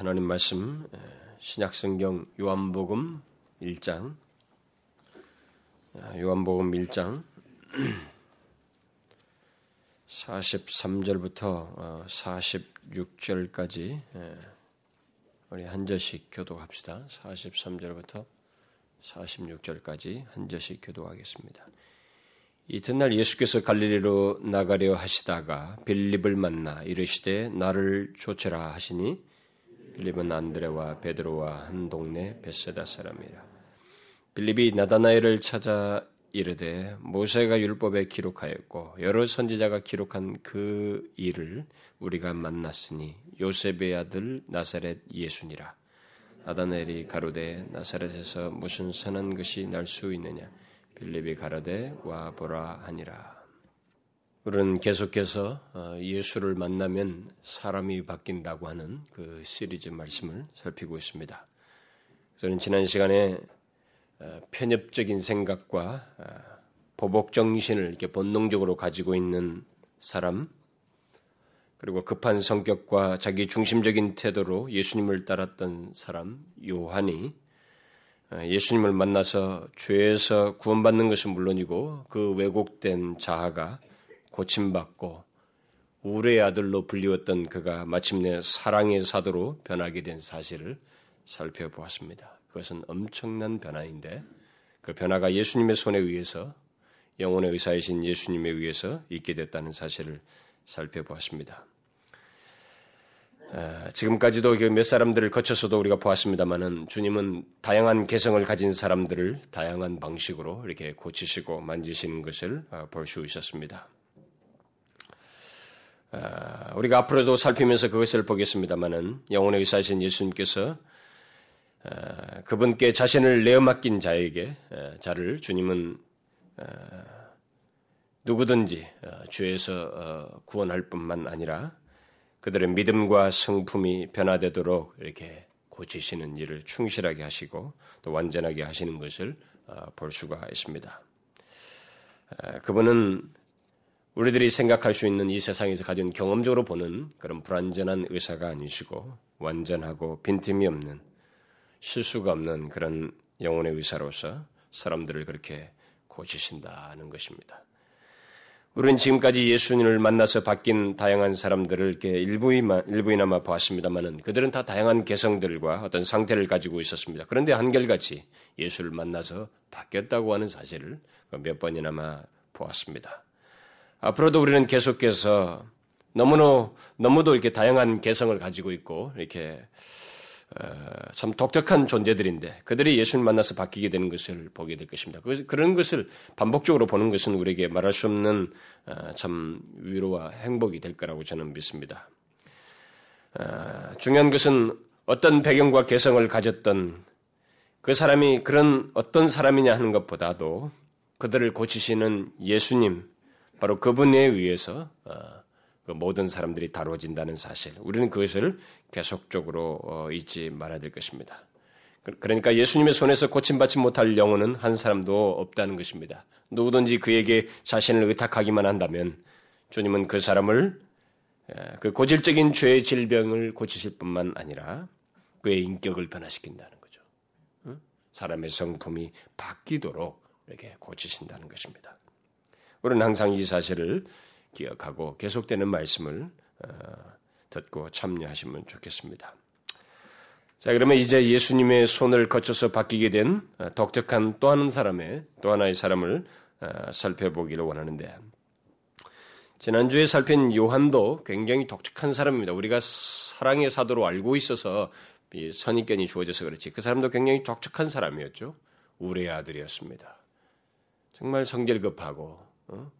하나님 말씀 신약성경 요한복음 1장 요한복음 1장 43절부터 46절까지 우리 한 절씩 교독합시다. 43절부터 46절까지 한 절씩 교독하겠습니다. 이튿날 예수께서 갈릴리로 나가려 하시다가 빌립을 만나 이르시되 나를 쫓으라 하시니 빌립은 안드레와 베드로와 한 동네 베세다 사람이라. 빌립이 나다나엘을 찾아 이르되 모세가 율법에 기록하였고 여러 선지자가 기록한 그 일을 우리가 만났으니 요셉의 아들 나사렛 예수니라. 나다나엘이 가로되 나사렛에서 무슨 선한 것이 날 수 있느냐? 빌립이 가로되 와 보라 하니라. 우리는 계속해서 어, 예수를 만나면 사람이 바뀐다고 하는 그 시리즈 말씀을 살피고 있습니다. 저는 지난 시간에 어, 편협적인 생각과 어, 보복 정신을 이렇게 본능적으로 가지고 있는 사람, 그리고 급한 성격과 자기 중심적인 태도로 예수님을 따랐던 사람 요한이 예수님을 만나서 죄에서 구원받는 것은 물론이고 그 왜곡된 자아가 고침받고 우레의 아들로 불리웠던 그가 마침내 사랑의 사도로 변하게 된 사실을 살펴보았습니다. 그것은 엄청난 변화인데 그 변화가 예수님의 손에 의해서 영혼의 의사이신 예수님에 의해서 있게 됐다는 사실을 살펴보았습니다. 지금까지도 그몇 사람들을 거쳐서도 우리가 보았습니다만은 주님은 다양한 개성을 가진 사람들을 다양한 방식으로 이렇게 고치시고 만지시는 것을 어, 볼수 있었습니다. 우리가 앞으로도 살피면서 그것을 보겠습니다만은 영혼의 의사이신 예수님께서 그분께 자신을 내어 맡긴 자에게 자를 주님은 누구든지 어, 죄에서 어, 구원할 뿐만 아니라 그들의 믿음과 성품이 변화되도록 이렇게 고치시는 일을 충실하게 하시고 또 완전하게 하시는 것을 어, 볼 수가 있습니다. 그분은 우리들이 생각할 수 있는 이 세상에서 가진 경험적으로 보는 그런 불완전한 의사가 아니시고 완전하고 빈틈이 없는 실수가 없는 그런 영혼의 의사로서 사람들을 그렇게 고치신다는 것입니다. 우리는 지금까지 예수님을 만나서 바뀐 다양한 사람들을 일부이나, 일부이나마 보았습니다만은 그들은 다 다양한 개성들과 어떤 상태를 가지고 있었습니다. 그런데 한결같이 예수를 만나서 바뀌었다고 하는 사실을 몇 번이나마 보았습니다. 앞으로도 우리는 계속해서 너무나, 너무도 이렇게 다양한 개성을 가지고 있고 이렇게 어, 참 독특한 존재들인데 그들이 예수를 만나서 바뀌게 되는 것을 보게 될 것입니다. 그런 것을 반복적으로 보는 것은 우리에게 말할 수 없는 어, 참 위로와 행복이 될 거라고 저는 믿습니다. 어, 중요한 것은 어떤 배경과 개성을 가졌던 그 사람이 그런 어떤 사람이냐 하는 것보다도 그들을 고치시는 예수님, 바로 그분에 의해서 그 모든 사람들이 다루어진다는 사실. 우리는 그것을 계속적으로 어, 잊지 말아야 될 것입니다. 그, 그러니까 예수님의 손에서 고침받지 못할 영혼은 한 사람도 없다는 것입니다. 누구든지 그에게 자신을 의탁하기만 한다면 주님은 그 사람을 그 고질적인 죄의 질병을 고치실 뿐만 아니라 그의 인격을 변화시킨다는 거죠. 사람의 성품이 바뀌도록 이렇게 고치신다는 것입니다. 우리는 항상 이 사실을 기억하고 계속되는 말씀을 어, 듣고 참여하시면 좋겠습니다. 자, 그러면 이제 예수님의 손을 거쳐서 바뀌게 된 어, 독특한 또 하는 사람의 또 하나의 사람을 어, 살펴보기를 원하는데 지난주에 살핀 요한도 굉장히 독특한 사람입니다. 우리가 사랑의 사도로 알고 있어서 선입견이 주어져서 그렇지 그 사람도 굉장히 독특한 사람이었죠. 우레의 아들이었습니다. 정말 성질급하고 어?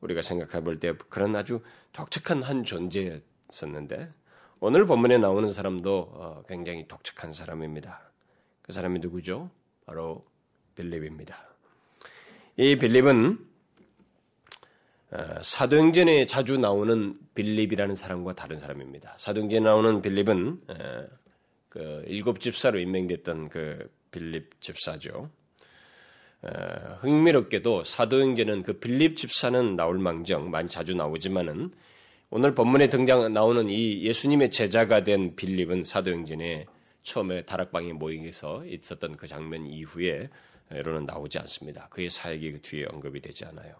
우리가 생각해 볼 때 그런 아주 독특한 한 존재였었는데 오늘 본문에 나오는 사람도 어, 굉장히 독특한 사람입니다. 그 사람이 누구죠? 바로 빌립입니다. 이 빌립은 어, 사도행전에 자주 나오는 빌립이라는 사람과 다른 사람입니다. 사도행전에 나오는 빌립은 그 일곱 집사로 임명됐던 그 빌립 집사죠. 흥미롭게도 사도행전은 그 빌립 집사는 나올 망정 많이 자주 나오지만은 오늘 본문에 등장 나오는 이 예수님의 제자가 된 빌립은 사도행전에 처음에 다락방에 모이서 있었던 그 장면 이후에 로는 나오지 않습니다. 그의 사역이 그 뒤에 언급이 되지 않아요.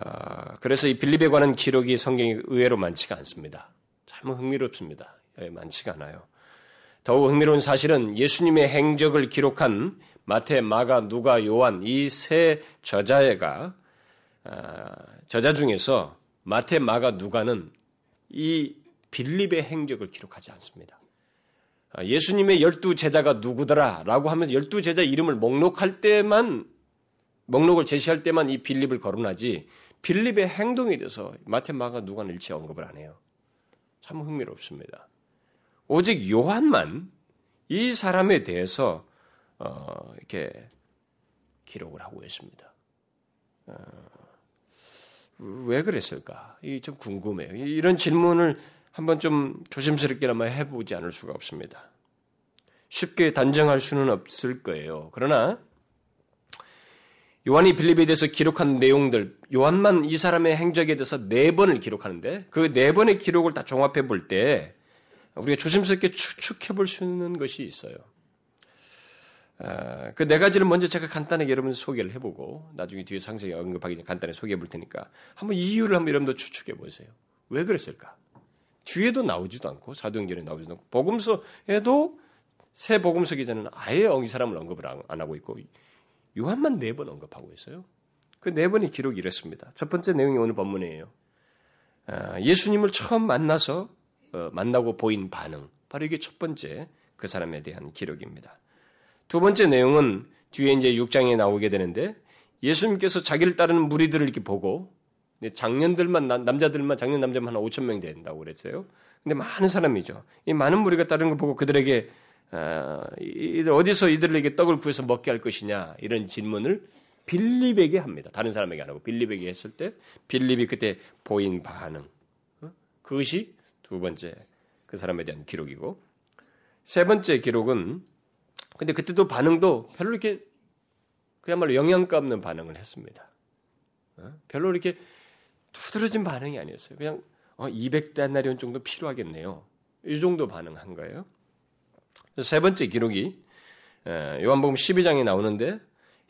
아, 그래서 이 빌립에 관한 기록이 성경이 의외로 많지가 않습니다. 참 흥미롭습니다. 예, 많지가 않아요. 더욱 흥미로운 사실은 예수님의 행적을 기록한 마태, 마가, 누가, 요한 이 세 저자가 아, 저자 중에서 마태, 마가, 누가는 이 빌립의 행적을 기록하지 않습니다. 아, 예수님의 열두 제자가 누구더라라고 하면서 열두 제자 이름을 목록할 때만 목록을 제시할 때만 이 빌립을 거론하지 빌립의 행동에 대해서 마태, 마가, 누가는 일체 언급을 안 해요. 참 흥미롭습니다. 오직 요한만 이 사람에 대해서 어, 이렇게 기록을 하고 있습니다. 어, 왜 그랬을까? 이 좀 궁금해요. 이런 질문을 한번 좀 조심스럽게나마 해보지 않을 수가 없습니다. 쉽게 단정할 수는 없을 거예요. 그러나 요한이 빌립에 대해서 기록한 내용들, 요한만 이 사람의 행적에 대해서 네 번을 기록하는데 그 네 번의 기록을 다 종합해 볼 때 우리가 조심스럽게 추측해 볼 수 있는 것이 있어요. 아, 그네 가지를 먼저 제가 간단하게 여러분 소개를 해보고 나중에 뒤에 상세히 언급하기 전에 간단히 소개해 볼 테니까 한번 이유를 한번 여러분도 추측해 보세요. 왜 그랬을까? 뒤에도 나오지도 않고 사도행전에 나오지도 않고 복음서에도 새 복음서 기자는 아예 이 사람을 언급을 안 하고 있고 요한만 네 번 언급하고 있어요. 그 네 번의 기록이 이렇습니다. 첫 번째 내용이 오늘 본문이에요. 아, 예수님을 처음 만나서 어, 만나고 보인 반응. 바로 이게 첫 번째 그 사람에 대한 기록입니다. 두 번째 내용은 뒤에 이제 6장에 나오게 되는데 예수님께서 자기를 따르는 무리들을 이렇게 보고 장년들만 남자들만 장년 남자만 한 5천 명 된다고 그랬어요. 근데 많은 사람이죠. 이 많은 무리가 따르는 걸 보고 그들에게 어, 이들 어디서 이들에게 떡을 구해서 먹게 할 것이냐 이런 질문을 빌립에게 합니다. 다른 사람에게 안 하고 빌립에게 했을 때 빌립이 그때 보인 반응 어? 그것이 두 번째 그 사람에 대한 기록이고 세 번째 기록은 근데 그때도 반응도 별로 이렇게 그야말로 영양가 없는 반응을 했습니다. 어? 별로 이렇게 두드러진 반응이 아니었어요. 그냥 어, 200데나리온 정도 필요하겠네요. 이 정도 반응한 거예요. 세 번째 기록이 요한복음 12장에 나오는데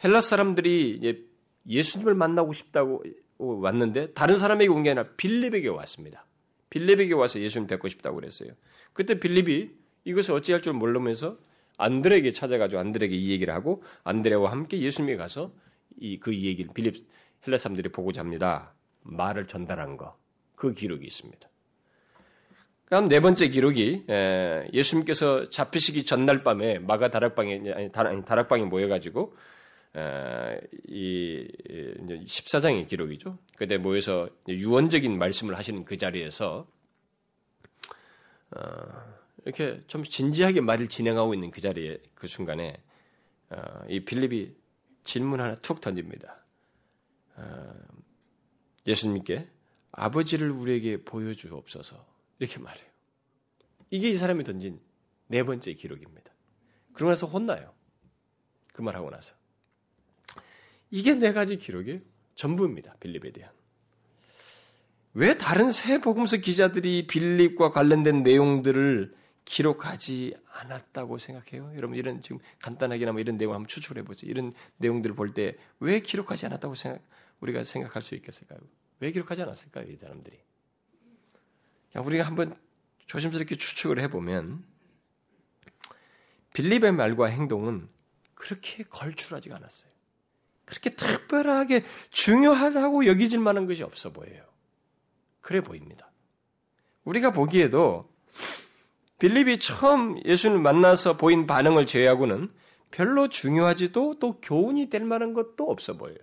헬라 사람들이 예수님을 만나고 싶다고 왔는데 다른 사람에게 온 게 아니라 빌립에게 왔습니다. 빌립에게 와서 예수님 뵙고 싶다고 그랬어요. 그때 빌립이 이것을 어찌할 줄 모르면서 안드레에게 찾아가지고 안드레에게 이 얘기를 하고 안드레와 함께 예수님에 가서 이 그 얘기를 빌립 헬라 사람들이 보고자 합니다. 말을 전달한 거. 그 기록이 있습니다. 그다음 네 번째 기록이 예수님께서 잡히시기 전날 밤에 마가 다락방에 아니 다락방에 모여가지고 이 14장의 기록이죠. 그때 모여서 유언적인 말씀을 하시는 그 자리에서 어, 이렇게 좀 진지하게 말을 진행하고 있는 그 자리에 그 순간에 어, 이 빌립이 질문 하나 툭 던집니다. 어, 예수님께 아버지를 우리에게 보여주옵소서. 이렇게 말해요. 이게 이 사람이 던진 네 번째 기록입니다. 그러고 나서 혼나요. 그 말하고 나서. 이게 네 가지 기록이에요. 전부입니다. 빌립에 대한. 왜 다른 새 복음서 기자들이 빌립과 관련된 내용들을 기록하지 않았다고 생각해요? 여러분 이런 지금 간단하게나마 이런 내용을 한번 추출해 보죠. 이런 내용들을 볼 때 왜 기록하지 않았다고 생각 우리가 생각할 수 있겠을까요? 왜 기록하지 않았을까요, 이 사람들이? 우리가 한번 조심스럽게 추측을 해 보면 빌립의 말과 행동은 그렇게 걸출하지가 않았어요. 그렇게 특별하게 중요하다고 여기질 만한 것이 없어 보여요. 그래 보입니다. 우리가 보기에도 빌립이 처음 예수님을 만나서 보인 반응을 제외하고는 별로 중요하지도 또 교훈이 될 만한 것도 없어 보여요.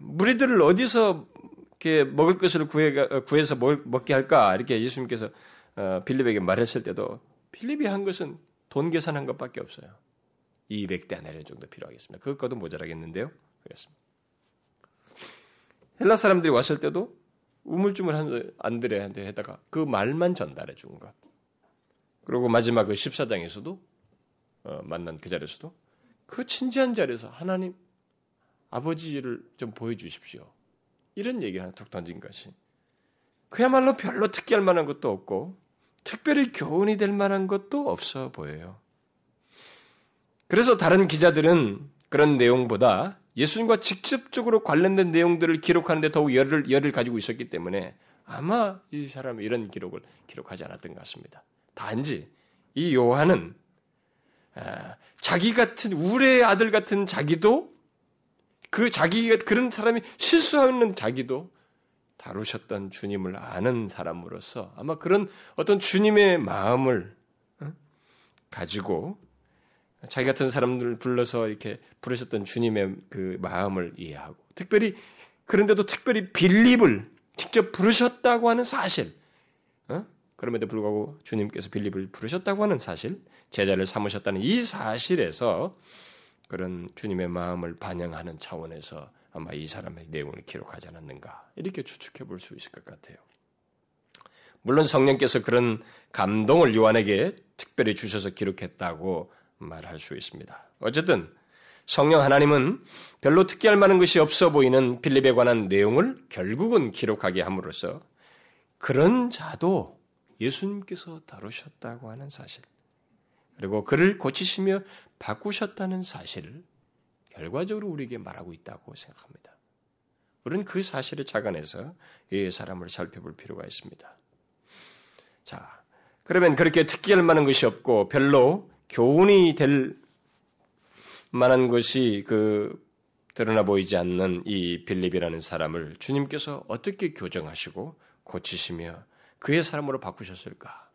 무리들을 어디서 이렇게 먹을 것을 구해, 구해서 먹, 게 할까? 이렇게 예수님께서 어, 빌립에게 말했을 때도 빌립이 한 것은 돈 계산한 것밖에 없어요. 200대 하나 정도 필요하겠습니다. 그것과도 모자라겠는데요. 그렇습니다. 헬라 사람들이 왔을 때도 우물쭈물한 안드레한테 해다가 그 말만 전달해 준 것. 그리고 마지막 그 14장에서도 어, 만난 그 자리에서도 그 친지한 자리에서 하나님 아버지를 좀 보여주십시오. 이런 얘기를 하나 툭 던진 것이 그야말로 별로 특기할 만한 것도 없고 특별히 교훈이 될 만한 것도 없어 보여요. 그래서 다른 기자들은 그런 내용보다 예수님과 직접적으로 관련된 내용들을 기록하는데 더욱 열을, 열을 가지고 있었기 때문에 아마 이 사람은 이런 기록을 기록하지 않았던 것 같습니다. 단지 이 요한은 아, 자기 같은 우레의 아들 같은 자기도 그 자기가 그런 사람이 실수하는 자기도 다루셨던 주님을 아는 사람으로서 아마 그런 어떤 주님의 마음을 어? 가지고 자기 같은 사람들을 불러서 이렇게 부르셨던 주님의 그 마음을 이해하고 특별히 그런데도 특별히 빌립을 직접 부르셨다고 하는 사실 어? 그럼에도 불구하고 주님께서 빌립을 부르셨다고 하는 사실 제자를 삼으셨다는 이 사실에서 그런 주님의 마음을 반영하는 차원에서 아마 이 사람의 내용을 기록하지 않았는가 이렇게 추측해 볼 수 있을 것 같아요. 물론 성령께서 그런 감동을 요한에게 특별히 주셔서 기록했다고 말할 수 있습니다. 어쨌든 성령 하나님은 별로 특기할 만한 것이 없어 보이는 빌립에 관한 내용을 결국은 기록하게 함으로써 그런 자도 예수님께서 다루셨다고 하는 사실, 그리고 그를 고치시며 바꾸셨다는 사실을 결과적으로 우리에게 말하고 있다고 생각합니다. 우리는 그 사실을 착안해서 이 사람을 살펴볼 필요가 있습니다. 자, 그러면 그렇게 특기할 만한 것이 없고 별로 교훈이 될 만한 것이 그 드러나 보이지 않는 이 빌립이라는 사람을 주님께서 어떻게 교정하시고 고치시며 그의 사람으로 바꾸셨을까?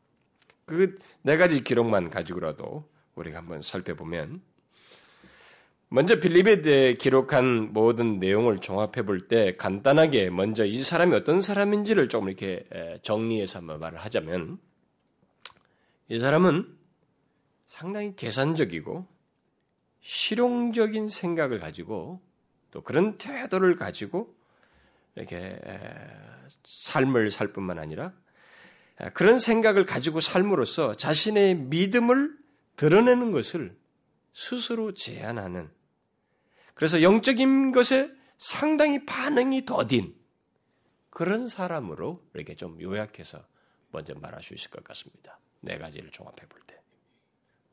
그 네 가지 기록만 가지고라도 우리가 한번 살펴보면 먼저 빌립에 대해 기록한 모든 내용을 종합해 볼 때 간단하게 먼저 이 사람이 어떤 사람인지를 조금 이렇게 정리해서 한번 말을 하자면 이 사람은 상당히 계산적이고 실용적인 생각을 가지고 또 그런 태도를 가지고 이렇게 삶을 살 뿐만 아니라 그런 생각을 가지고 삶으로써 자신의 믿음을 드러내는 것을 스스로 제안하는 그래서 영적인 것에 상당히 반응이 더딘 그런 사람으로 이렇게 좀 요약해서 먼저 말할 수 있을 것 같습니다. 네 가지를 종합해 볼 때.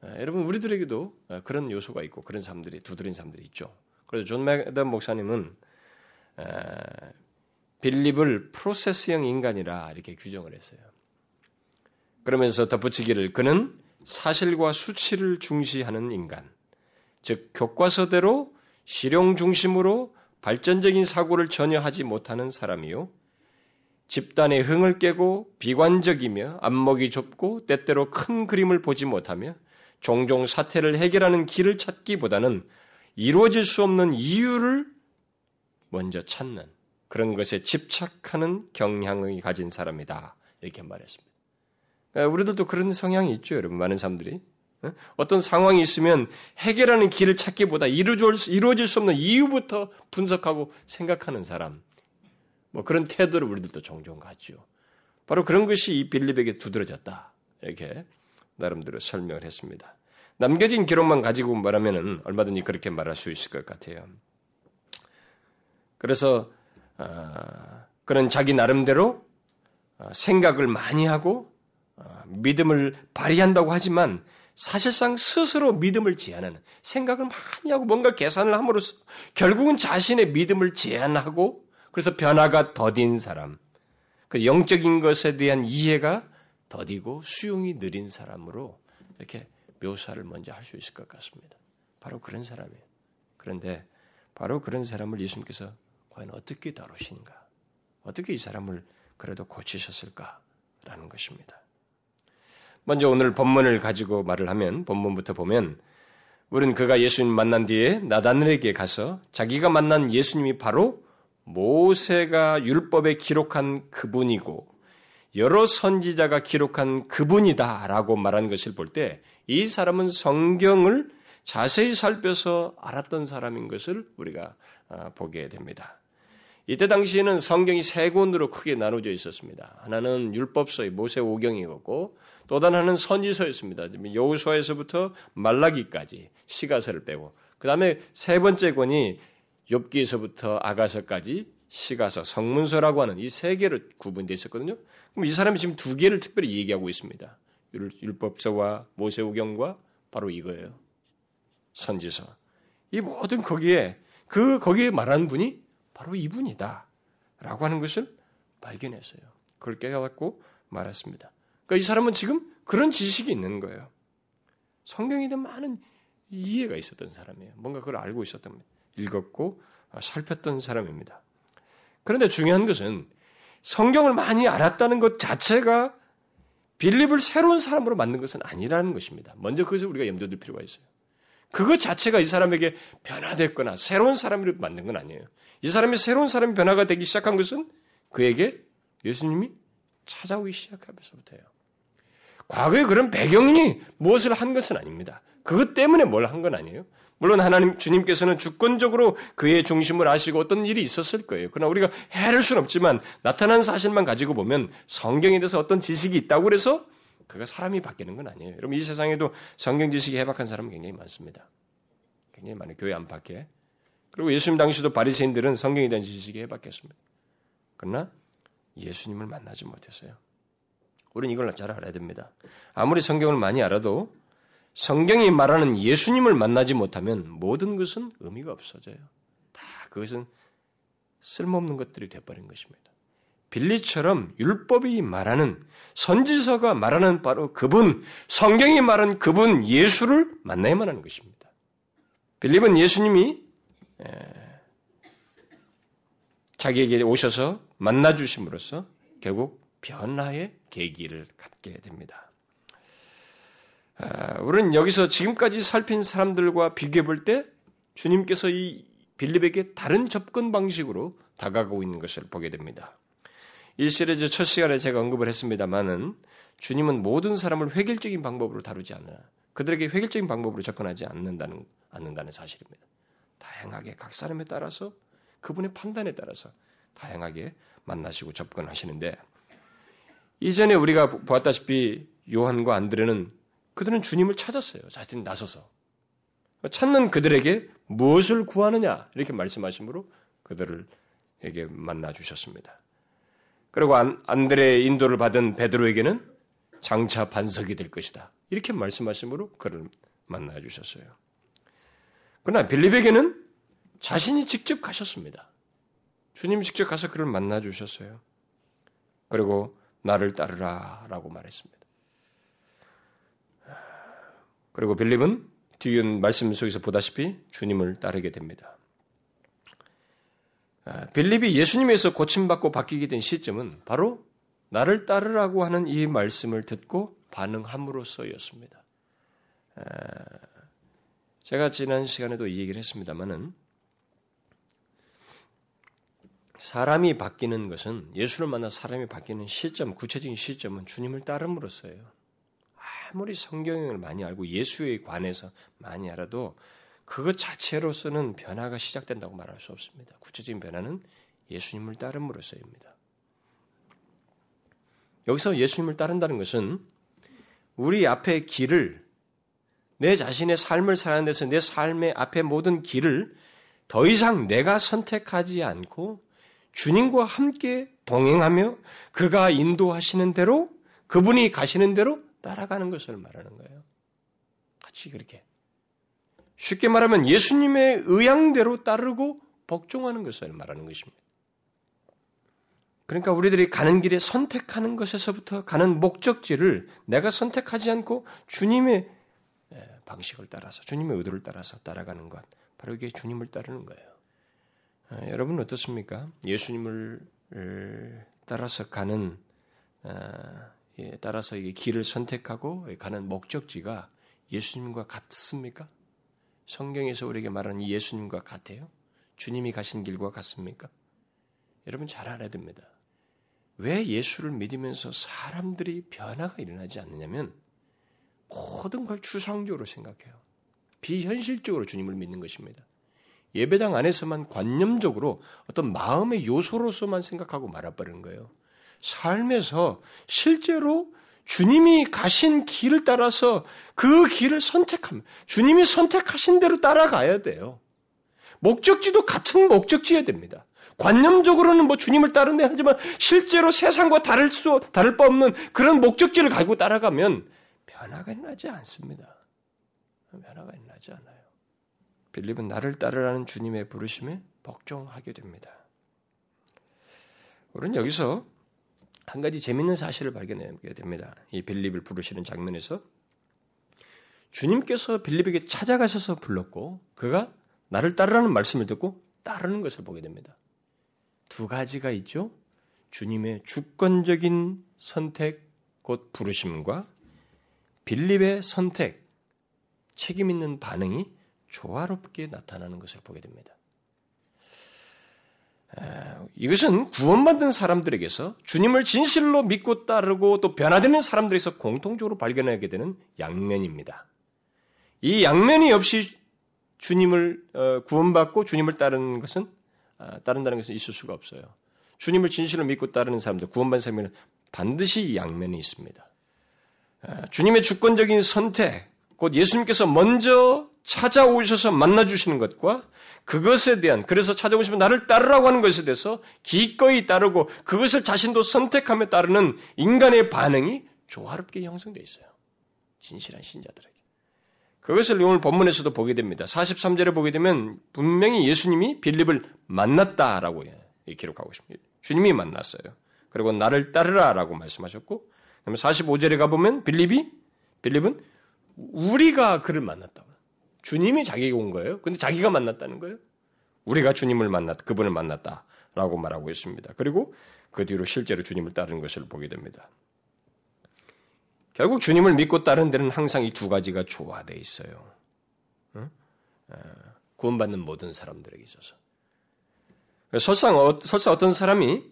여러분 우리들에게도 그런 요소가 있고 그런 사람들이 더딘 사람들이 있죠. 그래서 존 맥아더 목사님은 빌립을 프로세스형 인간이라 이렇게 규정을 했어요. 그러면서 덧붙이기를 그는 사실과 수치를 중시하는 인간, 즉 교과서대로 실용 중심으로 발전적인 사고를 전혀 하지 못하는 사람이요. 집단의 흥을 깨고 비관적이며 안목이 좁고 때때로 큰 그림을 보지 못하며 종종 사태를 해결하는 길을 찾기보다는 이루어질 수 없는 이유를 먼저 찾는 그런 것에 집착하는 경향을 가진 사람이다. 이렇게 말했습니다. 우리들도 그런 성향이 있죠, 여러분. 많은 사람들이. 어떤 상황이 있으면 해결하는 길을 찾기보다 이루어질 수 없는 이유부터 분석하고 생각하는 사람. 뭐 그런 태도를 우리들도 종종 갖죠. 바로 그런 것이 이 빌립에게 두드러졌다. 이렇게 나름대로 설명을 했습니다. 남겨진 기록만 가지고 말하면 얼마든지 그렇게 말할 수 있을 것 같아요. 그래서 어, 그런 자기 나름대로 어, 생각을 많이 하고 어, 믿음을 발휘한다고 하지만 사실상 스스로 믿음을 제한하는 생각을 많이 하고 뭔가 계산을 함으로써 결국은 자신의 믿음을 제한하고 그래서 변화가 더딘 사람, 그 영적인 것에 대한 이해가 더디고 수용이 느린 사람으로 이렇게 묘사를 먼저 할 수 있을 것 같습니다. 바로 그런 사람이에요. 그런데 바로 그런 사람을 예수님께서 과연 어떻게 다루신가? 어떻게 이 사람을 그래도 고치셨을까라는 것입니다. 먼저 오늘 본문을 가지고 말을 하면 본문부터 보면 우리는 그가 예수님 만난 뒤에 나단엘에게 가서 자기가 만난 예수님이 바로 모세가 율법에 기록한 그분이고 여러 선지자가 기록한 그분이다라고 말한 것을 볼 때 이 사람은 성경을 자세히 살펴서 알았던 사람인 것을 우리가 아, 보게 됩니다. 이때 당시에는 성경이 세 권으로 크게 나눠져 있었습니다. 하나는 율법서의 모세 오경이었고 또 하나는 선지서였습니다. 여우수아에서부터 말라기까지 시가서를 빼고 그 다음에 세 번째 권이 욥기에서부터 아가서까지 시가서, 성문서라고 하는 이 세 개로 구분되어 있었거든요. 그럼 이 사람이 지금 두 개를 특별히 얘기하고 있습니다. 율법서와 모세오경과 바로 이거예요. 선지서. 이 모든 거기에 그 거기에 말하는 분이 바로 이분이다. 라고 하는 것을 발견했어요. 그걸 깨닫고 말했습니다. 그러니까 이 사람은 지금 그런 지식이 있는 거예요. 성경에 대한 많은 이해가 있었던 사람이에요. 뭔가 그걸 알고 있었던, 읽었고 살폈던 사람입니다. 그런데 중요한 것은 성경을 많이 알았다는 것 자체가 빌립을 새로운 사람으로 만든 것은 아니라는 것입니다. 먼저 그것을 우리가 염두에 둘 필요가 있어요. 그것 자체가 이 사람에게 변화됐거나 새로운 사람으로 만든 건 아니에요. 이 사람이 새로운 사람이 변화가 되기 시작한 것은 그에게 예수님이 찾아오기 시작하면서부터예요. 과거에 그런 배경이 무엇을 한 것은 아닙니다. 그것 때문에 뭘 한 건 아니에요. 물론 하나님 주님께서는 주권적으로 그의 중심을 아시고 어떤 일이 있었을 거예요. 그러나 우리가 해를 수는 없지만 나타난 사실만 가지고 보면 성경에 대해서 어떤 지식이 있다고 그래서 그가 사람이 바뀌는 건 아니에요. 여러분 이 세상에도 성경 지식이 해박한 사람은 굉장히 많습니다. 굉장히 많은 교회 안팎에. 그리고 예수님 당시도 바리새인들은 성경에 대한 지식이 해박했습니다. 그러나 예수님을 만나지 못했어요. 우리는 이걸 잘 알아야 됩니다. 아무리 성경을 많이 알아도 성경이 말하는 예수님을 만나지 못하면 모든 것은 의미가 없어져요. 다 그것은 쓸모없는 것들이 되어버린 것입니다. 빌리처럼 율법이 말하는 선지서가 말하는 바로 그분, 성경이 말하는 그분 예수를 만나야만 하는 것입니다. 빌립은 예수님이 자기에게 오셔서 만나 주심으로써 결국 변화의 계기를 갖게 됩니다. 아, 우리는 여기서 지금까지 살핀 사람들과 비교해 볼 때 주님께서 이 빌립에게 다른 접근 방식으로 다가가고 있는 것을 보게 됩니다. 이 시리즈 첫 시간에 제가 언급을 했습니다만은 주님은 모든 사람을 획일적인 방법으로 다루지 않아 그들에게 획일적인 방법으로 접근하지 않는다는 않는다는 사실입니다. 다양하게 각 사람에 따라서 그분의 판단에 따라서 다양하게 만나시고 접근하시는데 이전에 우리가 보았다시피 요한과 안드레는 그들은 주님을 찾았어요. 자신이 나서서. 찾는 그들에게 무엇을 구하느냐 이렇게 말씀하심으로 그들을에게 만나 주셨습니다. 그리고 안, 안드레의 인도를 받은 베드로에게는 장차 반석이 될 것이다. 이렇게 말씀하심으로 그를 만나 주셨어요. 그러나 빌립에게는 자신이 직접 가셨습니다. 주님이 직접 가서 그를 만나 주셨어요. 그리고 나를 따르라 라고 말했습니다. 그리고 빌립은 뒤에 말씀 속에서 보다시피 주님을 따르게 됩니다. 아, 빌립이 예수님에서 고침받고 바뀌게 된 시점은 바로 나를 따르라고 하는 이 말씀을 듣고 반응함으로써였습니다. 아, 제가 지난 시간에도 이 얘기를 했습니다만은 사람이 바뀌는 것은 예수를 만나 사람이 바뀌는 시점, 구체적인 시점은 주님을 따름으로써예요. 아무리 성경을 많이 알고 예수에 관해서 많이 알아도 그것 자체로서는 변화가 시작된다고 말할 수 없습니다. 구체적인 변화는 예수님을 따름으로써입니다. 여기서 예수님을 따른다는 것은 우리 앞의 길을 내 자신의 삶을 사는 데서 내 삶의 앞에 모든 길을 더 이상 내가 선택하지 않고 주님과 함께 동행하며 그가 인도하시는 대로 그분이 가시는 대로 따라가는 것을 말하는 거예요. 같이 그렇게. 쉽게 말하면 예수님의 의향대로 따르고 복종하는 것을 말하는 것입니다. 그러니까 우리들이 가는 길에 선택하는 것에서부터 가는 목적지를 내가 선택하지 않고 주님의 방식을 따라서 주님의 의도를 따라서 따라가는 것 바로 이게 주님을 따르는 거예요. 아, 여러분 어떻습니까? 예수님을 따라서 가는 아, 예, 따라서 이 길을 선택하고 가는 목적지가 예수님과 같습니까? 성경에서 우리에게 말하는 예수님과 같아요? 주님이 가신 길과 같습니까? 여러분 잘 알아야 됩니다. 왜 예수를 믿으면서 사람들이 변화가 일어나지 않느냐면 모든 걸 추상적으로 생각해요. 비현실적으로 주님을 믿는 것입니다. 예배당 안에서만 관념적으로 어떤 마음의 요소로서만 생각하고 말아버리는 거예요. 삶에서 실제로 주님이 가신 길을 따라서 그 길을 선택하면 주님이 선택하신 대로 따라가야 돼요. 목적지도 같은 목적지여야 됩니다. 관념적으로는 뭐 주님을 따르네 하지만 실제로 세상과 다를 수 다를 바 없는 그런 목적지를 가지고 따라가면 변화가 일어나지 않습니다. 변화가 일어나지 않아요. 빌립은 나를 따르라는 주님의 부르심에 복종하게 됩니다. 우리는 여기서 한 가지 재밌는 사실을 발견하게 됩니다. 이 빌립을 부르시는 장면에서 주님께서 빌립에게 찾아가셔서 불렀고 그가 나를 따르라는 말씀을 듣고 따르는 것을 보게 됩니다. 두 가지가 있죠. 주님의 주권적인 선택 곧 부르심과 빌립의 선택 책임 있는 반응이 조화롭게 나타나는 것을 보게 됩니다. 이것은 구원받은 사람들에게서 주님을 진실로 믿고 따르고 또 변화되는 사람들에서 공통적으로 발견하게 되는 양면입니다. 이 양면이 없이 주님을 어, 구원받고 주님을 따르는 것은 아, 따른다는 것은 있을 수가 없어요. 주님을 진실로 믿고 따르는 사람들, 구원받은 사람에는 반드시 양면이 있습니다. 아, 주님의 주권적인 선택, 곧 예수님께서 먼저 찾아오셔서 만나주시는 것과 그것에 대한 그래서 찾아오시면 나를 따르라고 하는 것에 대해서 기꺼이 따르고 그것을 자신도 선택하며 따르는 인간의 반응이 조화롭게 형성되어 있어요. 진실한 신자들에게. 그것을 오늘 본문에서도 보게 됩니다. 43절에 보게 되면 분명히 예수님이 빌립을 만났다라고 기록하고 있습니다. 주님이 만났어요. 그리고 나를 따르라라고 말씀하셨고, 그다음에 45절에 가보면 빌립이 빌립은 우리가 그를 만났다고. 주님이 자기에게 온 거예요. 근데 자기가 만났다는 거예요. 우리가 주님을 만났, 그분을 만났다라고 말하고 있습니다. 그리고 그 뒤로 실제로 주님을 따르는 것을 보게 됩니다. 결국 주님을 믿고 따르는 데는 항상 이 두 가지가 조화되어 있어요. 응? 구원받는 모든 사람들에게 있어서. 설상, 어, 설사 어떤 사람이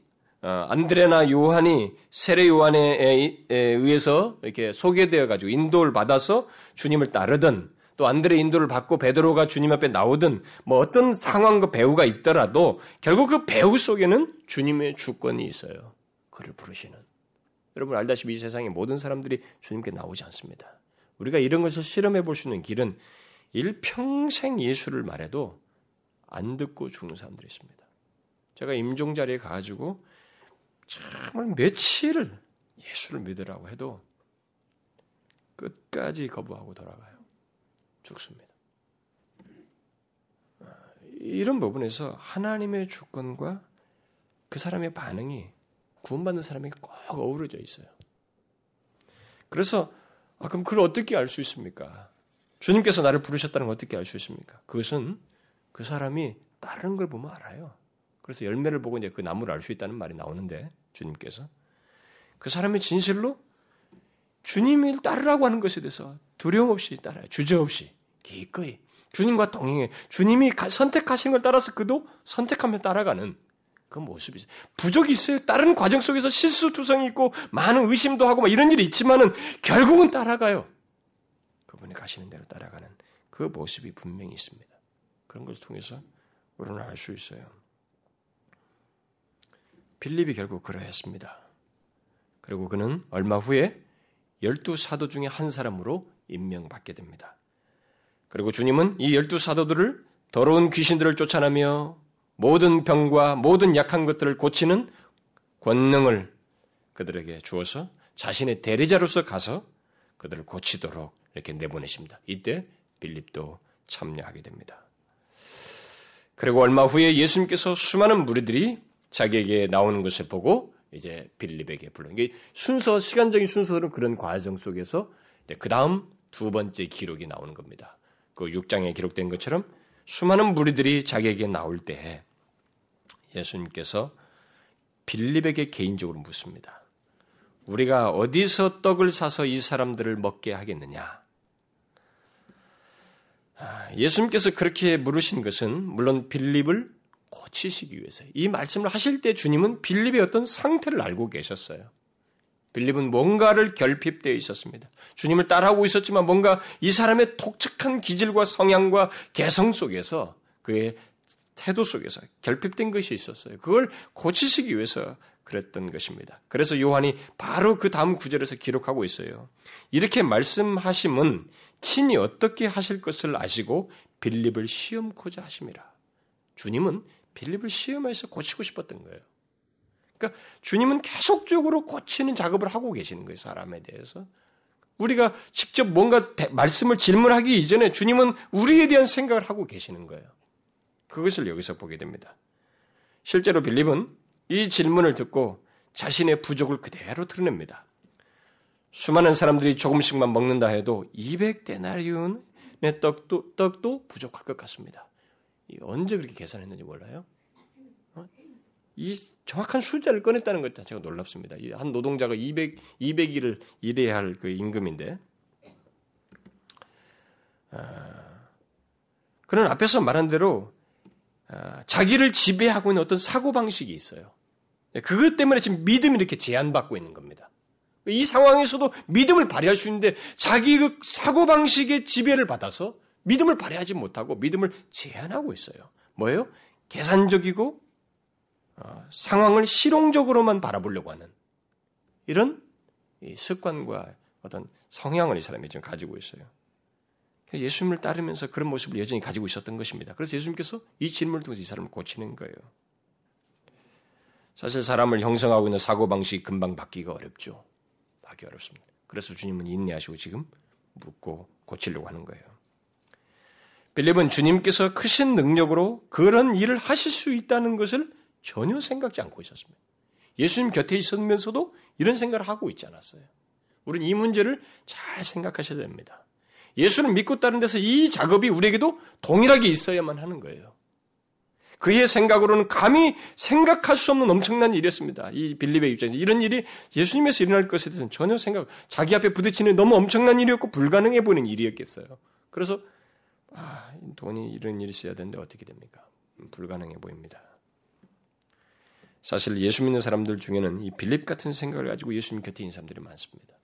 어, 안드레나 요한이 세례 요한에 의해서 이렇게 소개되어 가지고 인도를 받아서 주님을 따르든 또 안드레 인도를 받고 베드로가 주님 앞에 나오든 뭐 어떤 상황과 배우가 있더라도 결국 그 배우 속에는 주님의 주권이 있어요. 그를 부르시는. 여러분 알다시피 이 세상의 모든 사람들이 주님께 나오지 않습니다. 우리가 이런 것을 실험해 볼 수 있는 길은 일평생 예수를 말해도 안 듣고 죽는 사람들이 있습니다. 제가 임종 자리에 가가지고 정말 며칠을 예수를 믿으라고 해도 끝까지 거부하고 돌아가요. 죽습니다. 이런 부분에서 하나님의 주권과 그 사람의 반응이 구원받는 사람에게 꼭 어우러져 있어요. 그래서 아, 그럼 그걸 어떻게 알 수 있습니까? 주님께서 나를 부르셨다는 걸 어떻게 알 수 있습니까? 그것은 그 사람이 다른 걸 보면 알아요. 그래서 열매를 보고 이제 그 나무를 알 수 있다는 말이 나오는데 주님께서 그 사람이 진실로 주님을 따르라고 하는 것에 대해서 두려움 없이 따라요. 주저 없이 기꺼이 주님과 동행해 주님이 선택하신 걸 따라서 그도 선택하며 따라가는 그 모습이 있어요. 부족이 있어요. 다른 과정 속에서 실수투성이 있고 많은 의심도 하고 막 이런 일이 있지만은 결국은 따라가요. 그분이 가시는 대로 따라가는 그 모습이 분명히 있습니다. 그런 것을 통해서 우리는 알 수 있어요. 빌립이 결국 그러했습니다. 그리고 그는 얼마 후에 열두 사도 중에 한 사람으로 임명받게 됩니다. 그리고 주님은 이 열두 사도들을 더러운 귀신들을 쫓아내며 모든 병과 모든 약한 것들을 고치는 권능을 그들에게 주어서 자신의 대리자로서 가서 그들을 고치도록 이렇게 내보내십니다. 이때 빌립도 참여하게 됩니다. 그리고 얼마 후에 예수님께서 수많은 무리들이 자기에게 나오는 것을 보고 이제 빌립에게 불러. 이게 순서 시간적인 순서로 그런 과정 속에서 그 다음 두 번째 기록이 나오는 겁니다. 그 6장에 기록된 것처럼 수많은 무리들이 자기에게 나올 때 예수님께서 빌립에게 개인적으로 묻습니다. 우리가 어디서 떡을 사서 이 사람들을 먹게 하겠느냐? 아, 예수님께서 그렇게 물으신 것은 물론 빌립을 고치시기 위해서 이 말씀을 하실 때 주님은 빌립의 어떤 상태를 알고 계셨어요. 빌립은 뭔가를 결핍되어 있었습니다. 주님을 따라하고 있었지만 뭔가 이 사람의 독특한 기질과 성향과 개성 속에서 그의 태도 속에서 결핍된 것이 있었어요. 그걸 고치시기 위해서 그랬던 것입니다. 그래서 요한이 바로 그 다음 구절에서 기록하고 있어요. 이렇게 말씀하심은 친히 어떻게 하실 것을 아시고 빌립을 시험코자 하심이라. 주님은 빌립을 시험해서 고치고 싶었던 거예요. 그러니까 주님은 계속적으로 고치는 작업을 하고 계시는 거예요, 사람에 대해서. 우리가 직접 뭔가 말씀을 질문하기 이전에 주님은 우리에 대한 생각을 하고 계시는 거예요. 그것을 여기서 보게 됩니다. 실제로 빌립은 이 질문을 듣고 자신의 부족을 그대로 드러냅니다. 수많은 사람들이 조금씩만 먹는다 해도 200데나리온의 떡도, 떡도 부족할 것 같습니다. 언제 그렇게 계산했는지 몰라요? 어? 이 정확한 숫자를 꺼냈다는 것 자체가 놀랍습니다. 한 노동자가 200, 200일을 일해야 할 그 임금인데. 아, 그는 앞에서 말한 대로 아, 자기를 지배하고 있는 어떤 사고방식이 있어요. 그것 때문에 지금 믿음이 이렇게 제한받고 있는 겁니다. 이 상황에서도 믿음을 발휘할 수 있는데 자기 그 사고방식의 지배를 받아서 믿음을 발휘하지 못하고 믿음을 제한하고 있어요. 뭐예요? 계산적이고 어, 상황을 실용적으로만 바라보려고 하는 이런 습관과 어떤 성향을 이 사람이 지금 가지고 있어요. 예수님을 따르면서 그런 모습을 여전히 가지고 있었던 것입니다. 그래서 예수님께서 이 질문을 통해서 이 사람을 고치는 거예요. 사실 사람을 형성하고 있는 사고방식이 금방 바뀌기가 어렵죠. 바뀌기 어렵습니다. 그래서 주님은 인내하시고 지금 묻고 고치려고 하는 거예요. 빌립은 주님께서 크신 능력으로 그런 일을 하실 수 있다는 것을 전혀 생각지 않고 있었습니다. 예수님 곁에 있으면서도 이런 생각을 하고 있지 않았어요. 우리는 이 문제를 잘 생각하셔야 됩니다. 예수를 믿고 따른 데서 이 작업이 우리에게도 동일하게 있어야만 하는 거예요. 그의 생각으로는 감히 생각할 수 없는 엄청난 일이었습니다. 이 빌립의 입장에서 이런 일이 예수님에서 일어날 것에 대해서는 전혀 생각, 자기 앞에 부딪히는 너무 엄청난 일이었고 불가능해 보이는 일이었겠어요. 그래서 아, 돈이 이런 일이 있어야 되는데 어떻게 됩니까? 불가능해 보입니다. 사실 예수 믿는 사람들 중에는 이 빌립 같은 생각을 가지고 예수님 곁에 있는 사람들이 많습니다.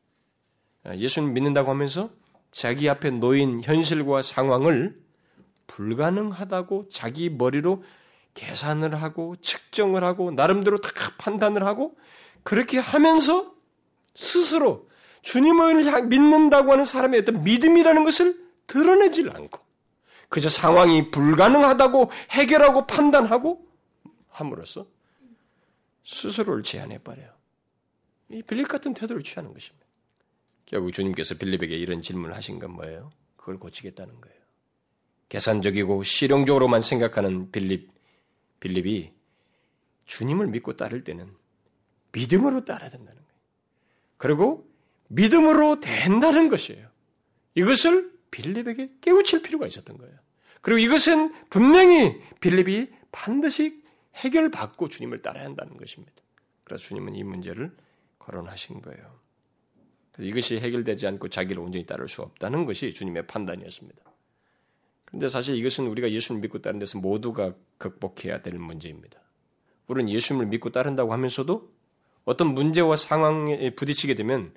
아, 예수님 믿는다고 하면서 자기 앞에 놓인 현실과 상황을 불가능하다고 자기 머리로 계산을 하고 측정을 하고 나름대로 다 판단을 하고 그렇게 하면서 스스로 주님을 믿는다고 하는 사람의 어떤 믿음이라는 것을 드러내질 않고 그저 상황이 불가능하다고 해결하고 판단하고 함으로써 스스로를 제한해 버려요. 이 빌립 같은 태도를 취하는 것입니다. 결국 주님께서 빌립에게 이런 질문을 하신 건 뭐예요? 그걸 고치겠다는 거예요. 계산적이고 실용적으로만 생각하는 빌립, 빌립이 주님을 믿고 따를 때는 믿음으로 따라야 된다는 거예요. 그리고 믿음으로 된다는 것이에요. 이것을 빌립에게 깨우칠 필요가 있었던 거예요. 그리고 이것은 분명히 빌립이 반드시 해결받고 주님을 따라야 한다는 것입니다. 그래서 주님은 이 문제를 거론하신 거예요. 그래서 이것이 해결되지 않고 자기를 온전히 따를 수 없다는 것이 주님의 판단이었습니다. 그런데 사실 이것은 우리가 예수를 믿고 따른 데서 모두가 극복해야 될 문제입니다. 우리는 예수님을 믿고 따른다고 하면서도 어떤 문제와 상황에 부딪히게 되면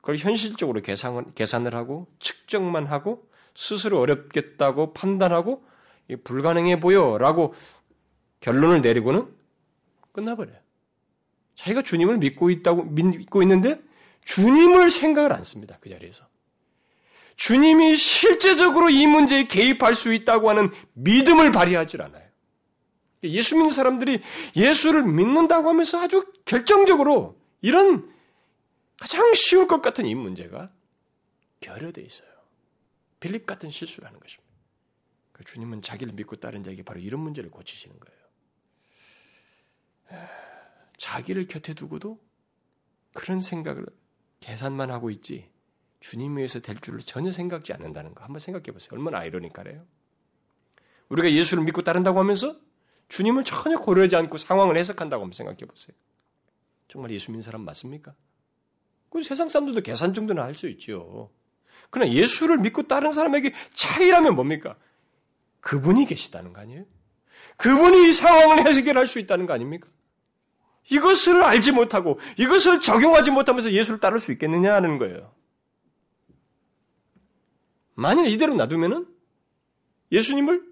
그걸 현실적으로 계산을 하고 측정만 하고 스스로 어렵겠다고 판단하고 불가능해 보여라고 결론을 내리고는 끝나버려요. 자기가 주님을 믿고 있다고 믿고 있는데 주님을 생각을 안 씁니다. 그 자리에서. 주님이 실제적으로 이 문제에 개입할 수 있다고 하는 믿음을 발휘하지 않아요. 예수 믿는 사람들이 예수를 믿는다고 하면서 아주 결정적으로 이런 가장 쉬울 것 같은 이 문제가 결여되어 있어요. 빌립 같은 실수를 하는 것입니다. 그 주님은 자기를 믿고 따른 자에게 바로 이런 문제를 고치시는 거예요. 자기를 곁에 두고도 그런 생각을 계산만 하고 있지 주님 위해서 될 줄을 전혀 생각지 않는다는 거 한번 생각해 보세요. 얼마나 아이러니까래요. 우리가 예수를 믿고 따른다고 하면서 주님을 전혀 고려하지 않고 상황을 해석한다고 한번 생각해 보세요. 정말 예수 믿는 사람 맞습니까? 그 세상 사람들도 계산 정도는 할 수 있죠. 그러나 예수를 믿고 다른 사람에게 차이라면 뭡니까? 그분이 계시다는 거 아니에요? 그분이 이 상황을 해결할 수 있다는 거 아닙니까? 이것을 알지 못하고 이것을 적용하지 못하면서 예수를 따를 수 있겠느냐는 거예요. 만일 이대로 놔두면은 예수님을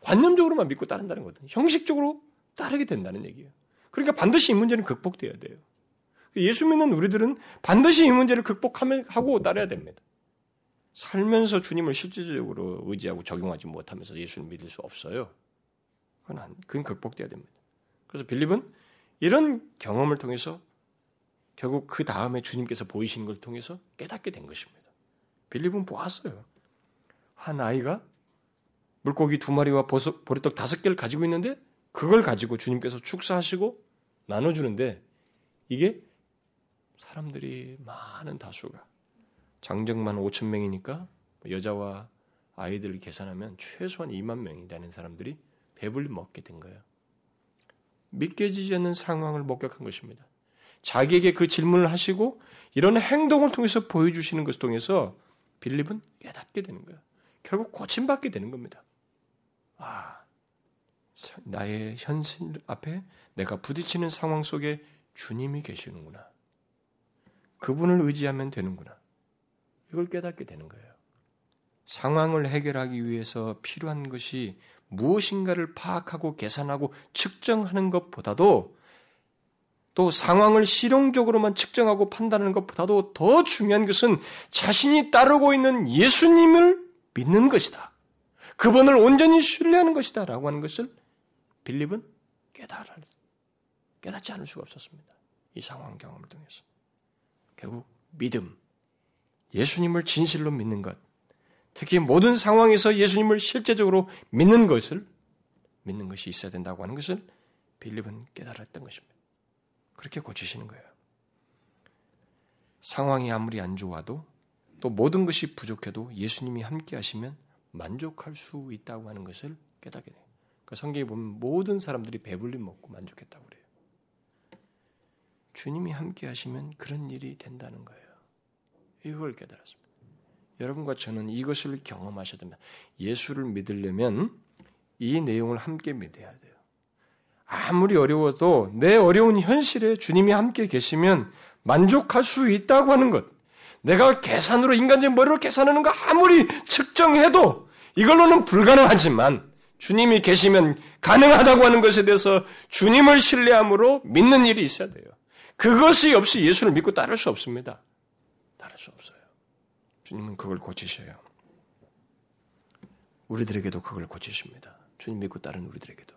관념적으로만 믿고 따른다는 거거든요. 형식적으로 따르게 된다는 얘기예요. 그러니까 반드시 이 문제는 극복돼야 돼요. 예수 믿는 우리들은 반드시 이 문제를 극복하고 따라야 됩니다. 살면서 주님을 실질적으로 의지하고 적용하지 못하면서 예수를 믿을 수 없어요. 그건 안, 그건 극복돼야 됩니다. 그래서 빌립은 이런 경험을 통해서 결국 그 다음에 주님께서 보이신 걸 통해서 깨닫게 된 것입니다. 빌립은 보았어요. 한 아이가 물고기 두 마리와 보리떡 다섯 개를 가지고 있는데 그걸 가지고 주님께서 축사하시고 나눠주는데 이게 사람들이 많은 다수가 장정만 5천 명이니까 여자와 아이들을 계산하면 최소한 2만 명이 되는 사람들이 배불리 먹게 된 거예요. 믿겨지지 않는 상황을 목격한 것입니다. 자기에게 그 질문을 하시고 이런 행동을 통해서 보여주시는 것을 통해서 빌립은 깨닫게 되는 거예요. 결국 고침받게 되는 겁니다. 아, 나의 현실 앞에 내가 부딪히는 상황 속에 주님이 계시는구나. 그분을 의지하면 되는구나. 이걸 깨닫게 되는 거예요. 상황을 해결하기 위해서 필요한 것이 무엇인가를 파악하고 계산하고 측정하는 것보다도 또 상황을 실용적으로만 측정하고 판단하는 것보다도 더 중요한 것은 자신이 따르고 있는 예수님을 믿는 것이다. 그분을 온전히 신뢰하는 것이다. 라고 하는 것을 빌립은 깨달아, 깨닫지 않을 수가 없었습니다. 이 상황 경험을 통해서. 결국 믿음, 예수님을 진실로 믿는 것, 특히 모든 상황에서 예수님을 실제적으로 믿는 것을 믿는 것이 있어야 된다고 하는 것을 빌립은 깨달았던 것입니다. 그렇게 고치시는 거예요. 상황이 아무리 안 좋아도 또 모든 것이 부족해도 예수님이 함께 하시면 만족할 수 있다고 하는 것을 깨닫게 돼요. 그 성경에 보면 모든 사람들이 배불리 먹고 만족했다고 그래요. 주님이 함께 하시면 그런 일이 된다는 거예요. 이걸 깨달았습니다. 여러분과 저는 이것을 경험하셔야 됩니다. 예수를 믿으려면 이 내용을 함께 믿어야 돼요. 아무리 어려워도 내 어려운 현실에 주님이 함께 계시면 만족할 수 있다고 하는 것. 내가 계산으로 인간적인 머리로 계산하는 거 아무리 측정해도 이걸로는 불가능하지만 주님이 계시면 가능하다고 하는 것에 대해서 주님을 신뢰함으로 믿는 일이 있어야 돼요. 그것이 없이 예수를 믿고 따를 수 없습니다. 주님은 그걸 고치셔요. 우리들에게도 그걸 고치십니다. 주님 믿고 따른 우리들에게도.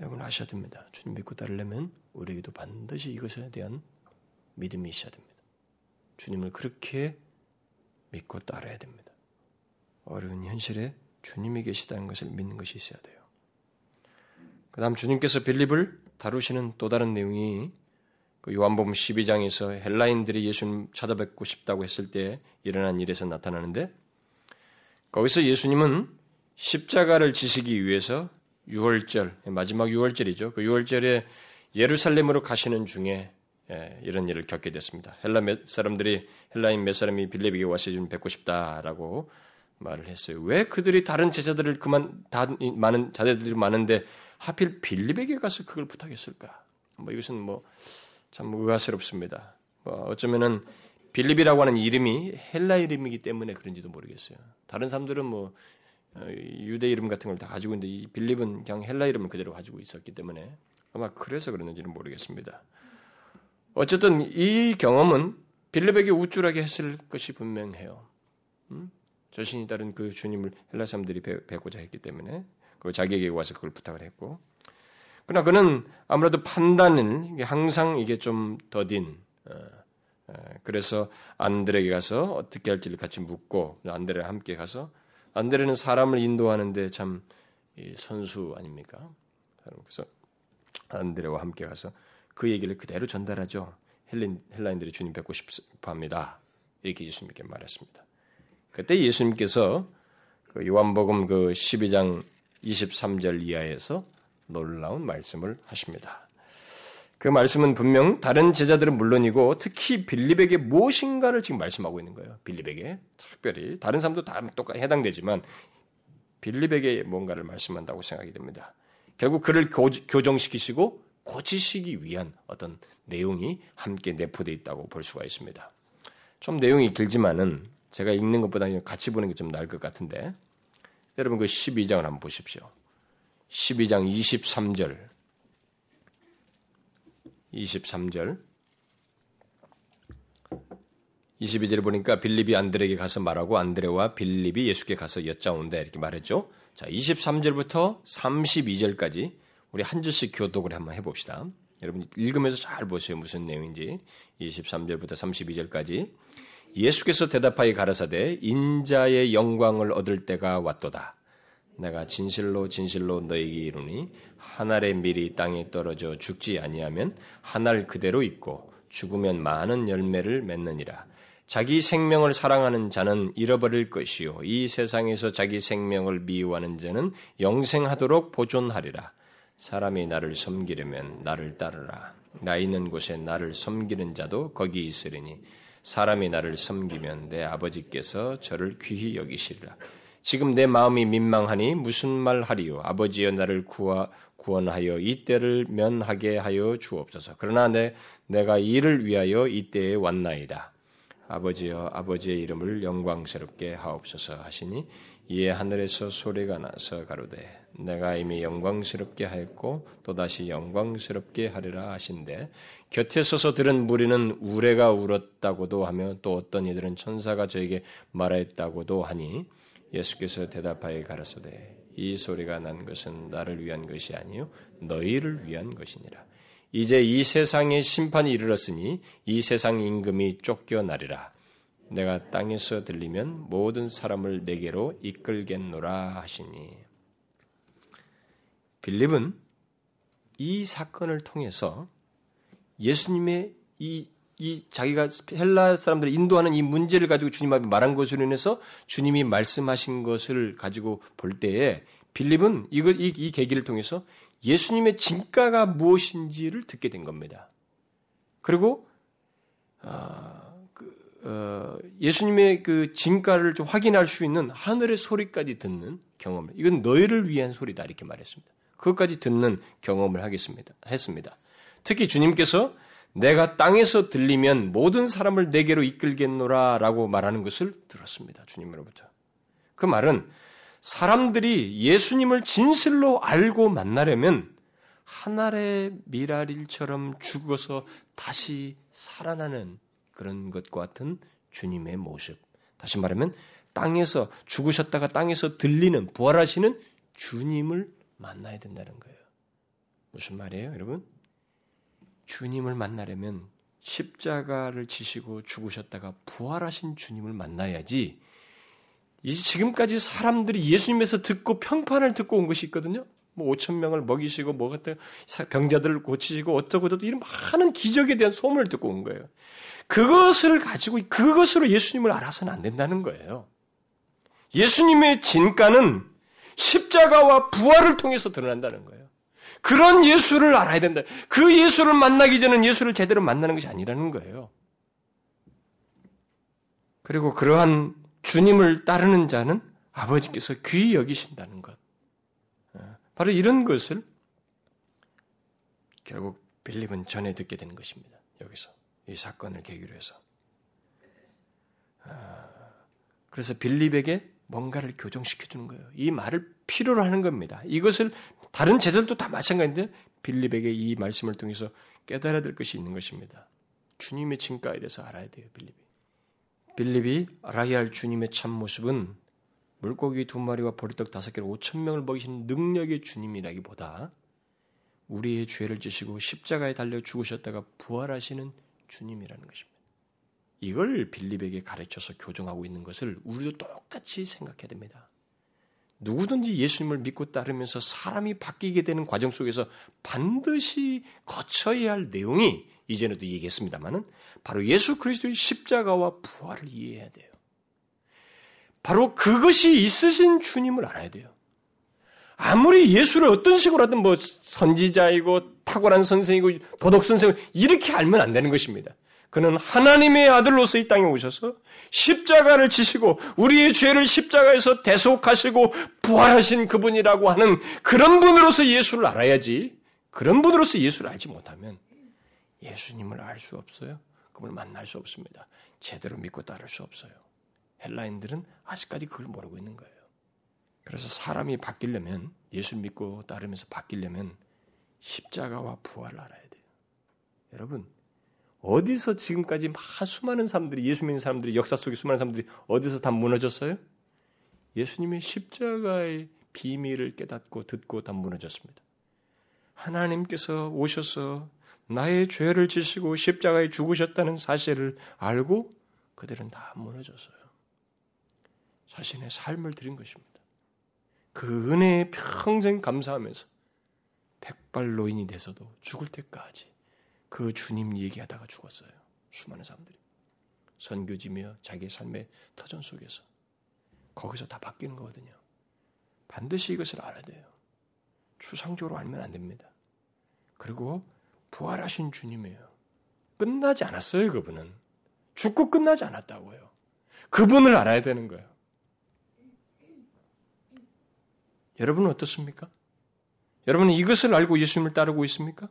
여러분 아셔야 됩니다. 주님 믿고 따르려면 우리에게도 반드시 이것에 대한 믿음이 있어야 됩니다. 주님을 그렇게 믿고 따라야 됩니다. 어려운 현실에 주님이 계시다는 것을 믿는 것이 있어야 돼요. 그 다음 주님께서 빌립을 다루시는 또 다른 내용이 그 요한복음 12장에서 헬라인들이 예수님 찾아뵙고 싶다고 했을 때 일어난 일에서 나타나는데 거기서 예수님은 십자가를 지시기 위해서 6월절 마지막 6월절이죠. 그 6월절에 예루살렘으로 가시는 중에 예, 이런 일을 겪게 됐습니다. 헬라 몇 사람들이 헬라인 몇 사람이 빌립에게 와서 좀 뵙고 싶다라고 말을 했어요. 왜 그들이 다른 제자들을 그만 다 많은 자들이 많은데 하필 빌립에게 가서 그걸 부탁했을까? 뭐 이것은 뭐 참 의아스럽습니다. 뭐 어쩌면은 빌립이라고 하는 이름이 헬라 이름이기 때문에 그런지도 모르겠어요. 다른 사람들은 뭐 어, 유대 이름 같은 걸 다 가지고 있는데 이 빌립은 그냥 헬라 이름을 그대로 가지고 있었기 때문에 아마 그래서 그랬는지는 모르겠습니다. 어쨌든 이 경험은 빌립에게 우쭐하게 했을 것이 분명해요. 음? 자신이 따른 그 주님을 헬라 사람들이 뵙고자 했기 때문에 그 자기에게 와서 그걸 부탁을 했고 그러나 그는 아무래도 판단은 항상 이게 좀 더딘 어, 어, 그래서 안드레에게 가서 어떻게 할지를 같이 묻고 안드레와 함께 가서 안드레는 사람을 인도하는데 참 선수 아닙니까? 그래서 안드레와 함께 가서 그 얘기를 그대로 전달하죠. 헬린, 헬라인들이 주님 뵙고 싶어합니다. 이렇게 예수님께 말했습니다. 그때 예수님께서 그 요한복음 그 12장 23절 이하에서 놀라운 말씀을 하십니다. 그 말씀은 분명 다른 제자들은 물론이고 특히 빌립에게 무엇인가를 지금 말씀하고 있는 거예요. 빌립에게 특별히 다른 사람도 다 똑같이 해당되지만 빌립에게 뭔가를 말씀한다고 생각이 됩니다. 결국 그를 교정시키시고 고치시기 위한 어떤 내용이 함께 내포되어 있다고 볼 수가 있습니다. 좀 내용이 길지만은 제가 읽는 것보다 같이 보는 게 좀 나을 것 같은데 여러분 그 12장을 한번 보십시오. 12장 23절 23절 22절에 보니까 빌립이 안드레에게 가서 말하고 안드레와 빌립이 예수께 가서 여짜온다 이렇게 말했죠. 자, 23절부터 32절까지 우리 한 절씩 교독을 한번 해봅시다. 여러분 읽으면서 잘 보세요. 무슨 내용인지. 23절부터 32절까지. 예수께서 대답하여 가라사대 인자의 영광을 얻을 때가 왔도다. 내가 진실로 진실로 너에게 이르니 한 알의 밀이 땅에 떨어져 죽지 아니하면 한 알 그대로 있고 죽으면 많은 열매를 맺느니라. 자기 생명을 사랑하는 자는 잃어버릴 것이요 이 세상에서 자기 생명을 미워하는 자는 영생하도록 보존하리라. 사람이 나를 섬기려면 나를 따르라. 나 있는 곳에 나를 섬기는 자도 거기 있으리니 사람이 나를 섬기면 내 아버지께서 저를 귀히 여기시리라. 지금 내 마음이 민망하니 무슨 말 하리요? 아버지여 나를 구하, 구원하여 이때를 면하게 하여 주옵소서. 그러나 내, 내가 이를 위하여 이때에 왔나이다. 아버지여 아버지의 이름을 영광스럽게 하옵소서 하시니 이에 하늘에서 소리가 나서 가로되 내가 이미 영광스럽게 하였고 또다시 영광스럽게 하리라 하신데 곁에 서서 들은 무리는 우레가 울었다고도 하며 또 어떤 이들은 천사가 저에게 말했다고도 하니 예수께서 대답하여 가라사대 이 소리가 난 것은 나를 위한 것이 아니요 너희를 위한 것이니라. 이제 이 세상의 심판이 이르렀으니 이 세상 임금이 쫓겨나리라. 내가 땅에서 들리면 모든 사람을 내게로 이끌겠노라 하시니. 빌립은 이 사건을 통해서 예수님의 이, 이 자기가 헬라 사람들을 인도하는 이 문제를 가지고 주님 앞에 말한 것으로 인해서 주님이 말씀하신 것을 가지고 볼 때에 빌립은 이걸 이, 이 계기를 통해서 예수님의 진가가 무엇인지를 듣게 된 겁니다. 그리고 어, 그, 어, 예수님의 그 진가를 좀 확인할 수 있는 하늘의 소리까지 듣는 경험. 이건 너희를 위한 소리다 이렇게 말했습니다. 그것까지 듣는 경험을 하겠습니다. 했습니다. 특히 주님께서 내가 땅에서 들리면 모든 사람을 내게로 이끌겠노라 라고 말하는 것을 들었습니다. 주님으로부터. 그 말은 사람들이 예수님을 진실로 알고 만나려면 하늘의 미라릴처럼 죽어서 다시 살아나는 그런 것과 같은 주님의 모습. 다시 말하면 땅에서 죽으셨다가 땅에서 들리는 부활하시는 주님을 만나야 된다는 거예요. 무슨 말이에요, 여러분? 주님을 만나려면 십자가를 지시고 죽으셨다가 부활하신 주님을 만나야지. 지금까지 사람들이 예수님에서 듣고 평판을 듣고 온 것이 있거든요. 뭐 5천 명을 먹이시고 뭐 같은 병자들을 고치시고 어쩌고저쩌고 이런 많은 기적에 대한 소문을 듣고 온 거예요. 그것을 가지고 그것으로 예수님을 알아서는 안 된다는 거예요. 예수님의 진가는 십자가와 부활을 통해서 드러난다는 거예요. 그런 예수를 알아야 된다. 그 예수를 만나기 전에 예수를 제대로 만나는 것이 아니라는 거예요. 그리고 그러한 주님을 따르는 자는 아버지께서 귀히 여기신다는 것. 어, 바로 이런 것을 결국 빌립은 전해 듣게 되는 것입니다. 여기서 이 사건을 계기로 해서. 아, 그래서 빌립에게 뭔가를 교정시켜 주는 거예요. 이 말을 필요로 하는 겁니다. 이것을 다른 제자들도 다 마찬가지인데 빌립에게 이 말씀을 통해서 깨달아야 될 것이 있는 것입니다. 주님의 진가에 대해서 알아야 돼요, 빌립이. 빌립이 알아야 할 주님의 참 모습은 물고기 두 마리와 보리떡 다섯 개로 오천 명을 먹이시는 능력의 주님이라기보다 우리의 죄를 지시고 십자가에 달려 죽으셨다가 부활하시는 주님이라는 것입니다. 이걸 빌립에게 가르쳐서 교정하고 있는 것을 우리도 똑같이 생각해야 됩니다. 누구든지 예수님을 믿고 따르면서 사람이 바뀌게 되는 과정 속에서 반드시 거쳐야 할 내용이 이전에도 얘기했습니다만은 바로 예수 그리스도의 십자가와 부활을 이해해야 돼요. 바로 그것이 있으신 주님을 알아야 돼요. 아무리 예수를 어떤 식으로 하든 뭐 선지자이고 탁월한 선생이고 도덕 선생이고 이렇게 알면 안 되는 것입니다. 그는 하나님의 아들로서 이 땅에 오셔서 십자가를 지시고 우리의 죄를 십자가에서 대속하시고 부활하신 그분이라고 하는 그런 분으로서 예수를 알아야지. 그런 분으로서 예수를 알지 못하면 예수님을 알 수 없어요. 그분을 만날 수 없습니다. 제대로 믿고 따를 수 없어요. 헬라인들은 아직까지 그걸 모르고 있는 거예요. 그래서 사람이 바뀌려면 예수 믿고 따르면서 바뀌려면 십자가와 부활을 알아야 돼요. 여러분 어디서 지금까지 수많은 사람들이 예수 믿는 사람들이 역사 속에 수많은 사람들이 어디서 다 무너졌어요? 예수님의 십자가의 비밀을 깨닫고 듣고 다 무너졌습니다. 하나님께서 오셔서 나의 죄를 지시고 십자가에 죽으셨다는 사실을 알고 그들은 다 무너졌어요. 자신의 삶을 드린 것입니다. 그 은혜에 평생 감사하면서 백발노인이 돼서도 죽을 때까지 그 주님 얘기하다가 죽었어요. 수많은 사람들이. 선교지며 자기 삶의 터전 속에서. 거기서 다 바뀌는 거거든요. 반드시 이것을 알아야 돼요. 추상적으로 알면 안 됩니다. 그리고 부활하신 주님이에요. 끝나지 않았어요, 그분은. 죽고 끝나지 않았다고요. 그분을 알아야 되는 거예요. 여러분은 어떻습니까? 여러분은 이것을 알고 예수님을 따르고 있습니까?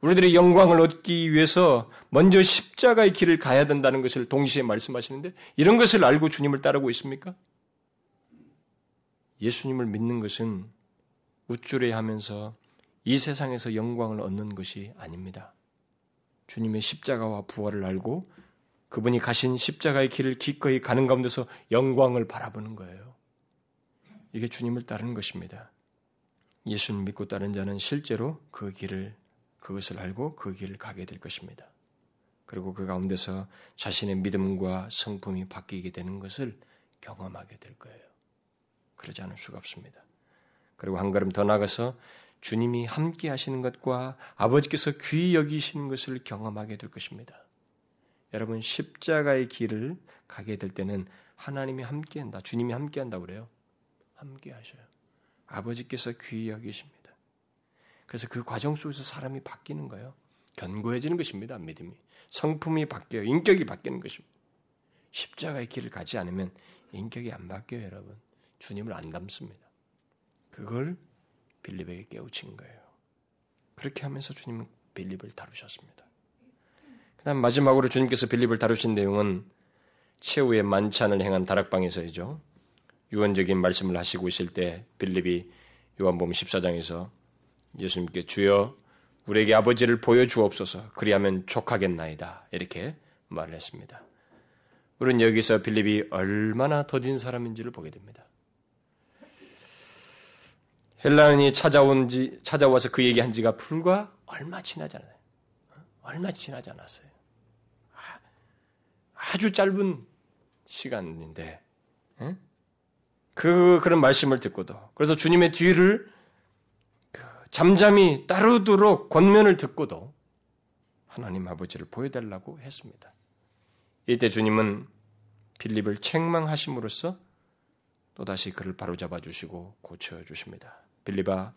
우리들의 영광을 얻기 위해서 먼저 십자가의 길을 가야 된다는 것을 동시에 말씀하시는데 이런 것을 알고 주님을 따르고 있습니까? 예수님을 믿는 것은 우쭐해 하면서 이 세상에서 영광을 얻는 것이 아닙니다. 주님의 십자가와 부활을 알고 그분이 가신 십자가의 길을 기꺼이 가는 가운데서 영광을 바라보는 거예요. 이게 주님을 따르는 것입니다. 예수님 믿고 따른 자는 실제로 그 길을 그것을 알고 그 길을 가게 될 것입니다. 그리고 그 가운데서 자신의 믿음과 성품이 바뀌게 되는 것을 경험하게 될 거예요. 그러지 않을 수가 없습니다. 그리고 한 걸음 더 나가서 주님이 함께 하시는 것과 아버지께서 귀히 여기시는 것을 경험하게 될 것입니다. 여러분 십자가의 길을 가게 될 때는 하나님이 함께 한다. 주님이 함께 한다 그래요. 함께 하셔요. 아버지께서 귀히 여기십니다. 그래서 그 과정 속에서 사람이 바뀌는 거예요. 견고해지는 것입니다. 믿음이. 성품이 바뀌어요. 인격이 바뀌는 것입니다. 십자가의 길을 가지 않으면 인격이 안 바뀌어요, 여러분. 주님을 안 닮습니다. 그걸 빌립에게 깨우친 거예요. 그렇게 하면서 주님은 빌립을 다루셨습니다. 그 다음 마지막으로 주님께서 빌립을 다루신 내용은 최후의 만찬을 행한 다락방에서이죠. 유언적인 말씀을 하시고 있을 때 빌립이 요한복음 14장에서 예수님께 주여 우리에게 아버지를 보여주옵소서 그리하면 족하겠나이다 이렇게 말을 했습니다. 우리는 여기서 빌립이 얼마나 더딘 사람인지를 보게 됩니다. 헬라인이 찾아온 지 찾아와서 그 얘기한 지가 불과 얼마 지나지 않아요. 얼마 지나지 않았어요. 아, 아주 짧은 시간인데 그 그런 말씀을 듣고도 그래서 주님의 뒤를 그 잠잠히 따르도록 권면을 듣고도 하나님 아버지를 보여달라고 했습니다. 이때 주님은 빌립을 책망하심으로써 또다시 그를 바로잡아 주시고 고쳐 주십니다. 빌리바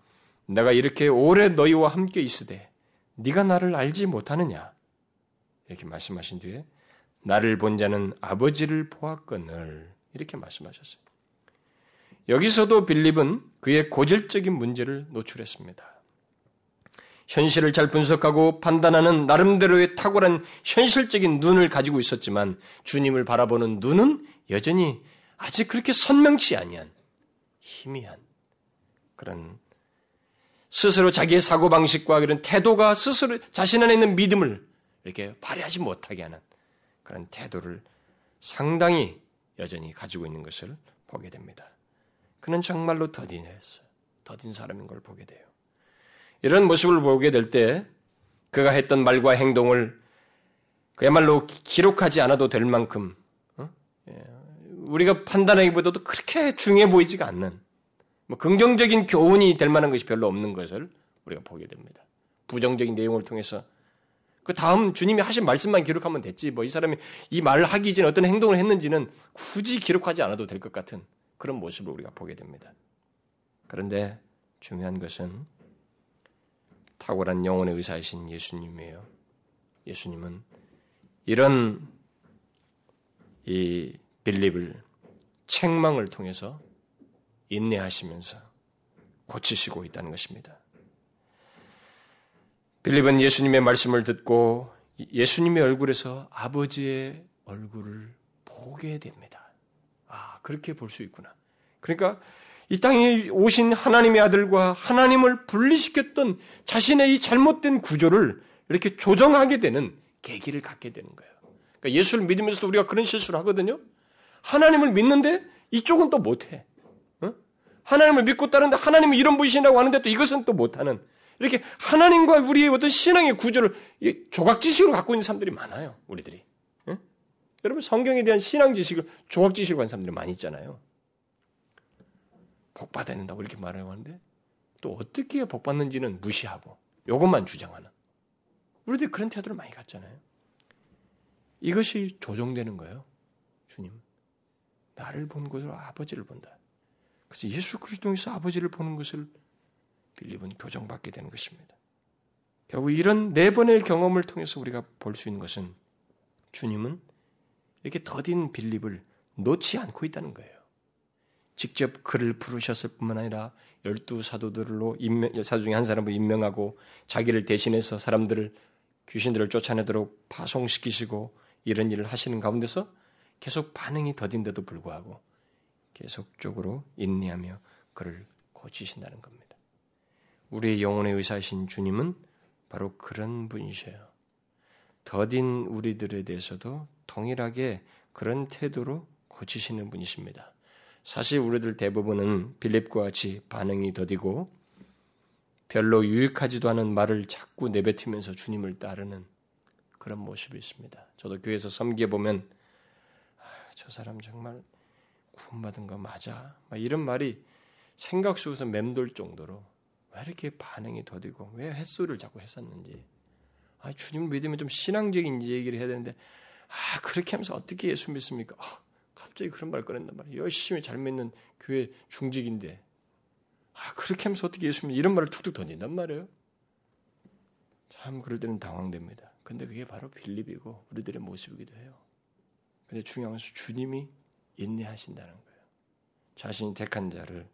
내가 이렇게 오래 너희와 함께 있으되 네가 나를 알지 못하느냐 이렇게 말씀하신 뒤에 나를 본 자는 아버지를 보았거늘 이렇게 말씀하셨어요. 여기서도 빌립은 그의 고질적인 문제를 노출했습니다. 현실을 잘 분석하고 판단하는 나름대로의 탁월한 현실적인 눈을 가지고 있었지만 주님을 바라보는 눈은 여전히 아직 그렇게 선명치 아니한 희미한 그런 스스로 자기의 사고 방식과 그런 태도가 스스로 자신 안에 있는 믿음을 이렇게 발휘하지 못하게 하는 그런 태도를 상당히 여전히 가지고 있는 것을 보게 됩니다. 그는 정말로 더딘 했어요. 더딘 사람인 걸 보게 돼요. 이런 모습을 보게 될 때 그가 했던 말과 행동을 그야말로 기록하지 않아도 될 만큼 어? 예, 우리가 판단하기보다도 그렇게 중요해 보이지가 않는 뭐 긍정적인 교훈이 될 만한 것이 별로 없는 것을 우리가 보게 됩니다. 부정적인 내용을 통해서 그 다음 주님이 하신 말씀만 기록하면 됐지. 뭐 이 사람이 이 말을 하기 전에 어떤 행동을 했는지는 굳이 기록하지 않아도 될 것 같은 그런 모습을 우리가 보게 됩니다. 그런데 중요한 것은 탁월한 영혼의 의사이신 예수님이에요. 예수님은 이런 이 빌립을 책망을 통해서 인내하시면서 고치시고 있다는 것입니다. 빌립은 예수님의 말씀을 듣고 예수님의 얼굴에서 아버지의 얼굴을 보게 됩니다. 아, 그렇게 볼 수 있구나. 그러니까 이 땅에 오신 하나님의 아들과 하나님을 분리시켰던 자신의 이 잘못된 구조를 이렇게 조정하게 되는 계기를 갖게 되는 거예요. 그러니까 예수를 믿으면서도 우리가 그런 실수를 하거든요. 하나님을 믿는데 이쪽은 또 못해. 어? 하나님을 믿고 따르는데 하나님은 이런 분이신다고 하는데 또 이것은 또 못하는 이렇게 하나님과 우리의 어떤 신앙의 구조를 조각지식으로 갖고 있는 사람들이 많아요. 우리들이. 어? 여러분 성경에 대한 신앙 지식을 조각 지식으로 한 사람들이 많이 있잖아요. 복 받아야 된다고 이렇게 말하고 하는데 또 어떻게 복 받는지는 무시하고 이것만 주장하는 우리들이 그런 태도를 많이 갖잖아요. 이것이 조정되는 거예요. 주님. 나를 본 것으로 아버지를 본다. 그래서 예수 그리스도에서 아버지를 보는 것을 빌립은 교정받게 되는 것입니다. 결국 이런 네 번의 경험을 통해서 우리가 볼 수 있는 것은 주님은 이렇게 더딘 빌립을 놓지 않고 있다는 거예요. 직접 그를 부르셨을 뿐만 아니라 열두 사도들로 임명, 사도 중에 한 사람을 임명하고 자기를 대신해서 사람들을 귀신들을 쫓아내도록 파송시키시고 이런 일을 하시는 가운데서 계속 반응이 더딘데도 불구하고 계속적으로 인내하며 그를 고치신다는 겁니다. 우리의 영혼의 의사이신 주님은 바로 그런 분이셔요. 더딘 우리들에 대해서도 동일하게 그런 태도로 고치시는 분이십니다. 사실 우리들 대부분은 빌립과 같이 반응이 더디고 별로 유익하지도 않은 말을 자꾸 내뱉으면서 주님을 따르는 그런 모습이 있습니다. 저도 교회에서 섬겨 보면 아, 저 사람 정말 구원받은 거 맞아? 이런 말이 생각 속에서 맴돌 정도로 왜 이렇게 반응이 더디고 왜 햇소리를 자꾸 했었는지 아, 주님을 믿으면 좀 신앙적인 얘기를 해야 되는데 아 그렇게 하면서 어떻게 예수 믿습니까? 아, 갑자기 그런 말 꺼낸단 말이에요. 열심히 잘 믿는 교회 중직인데 아, 그렇게 하면서 어떻게 예수 믿 이런 말을 툭툭 던진단 말이에요. 참 그럴 때는 당황됩니다. 근데 그게 바로 빌립이고 우리들의 모습이기도 해요. 근데 중요한 것은 주님이 인내하신다는 거예요. 자신이 택한 자를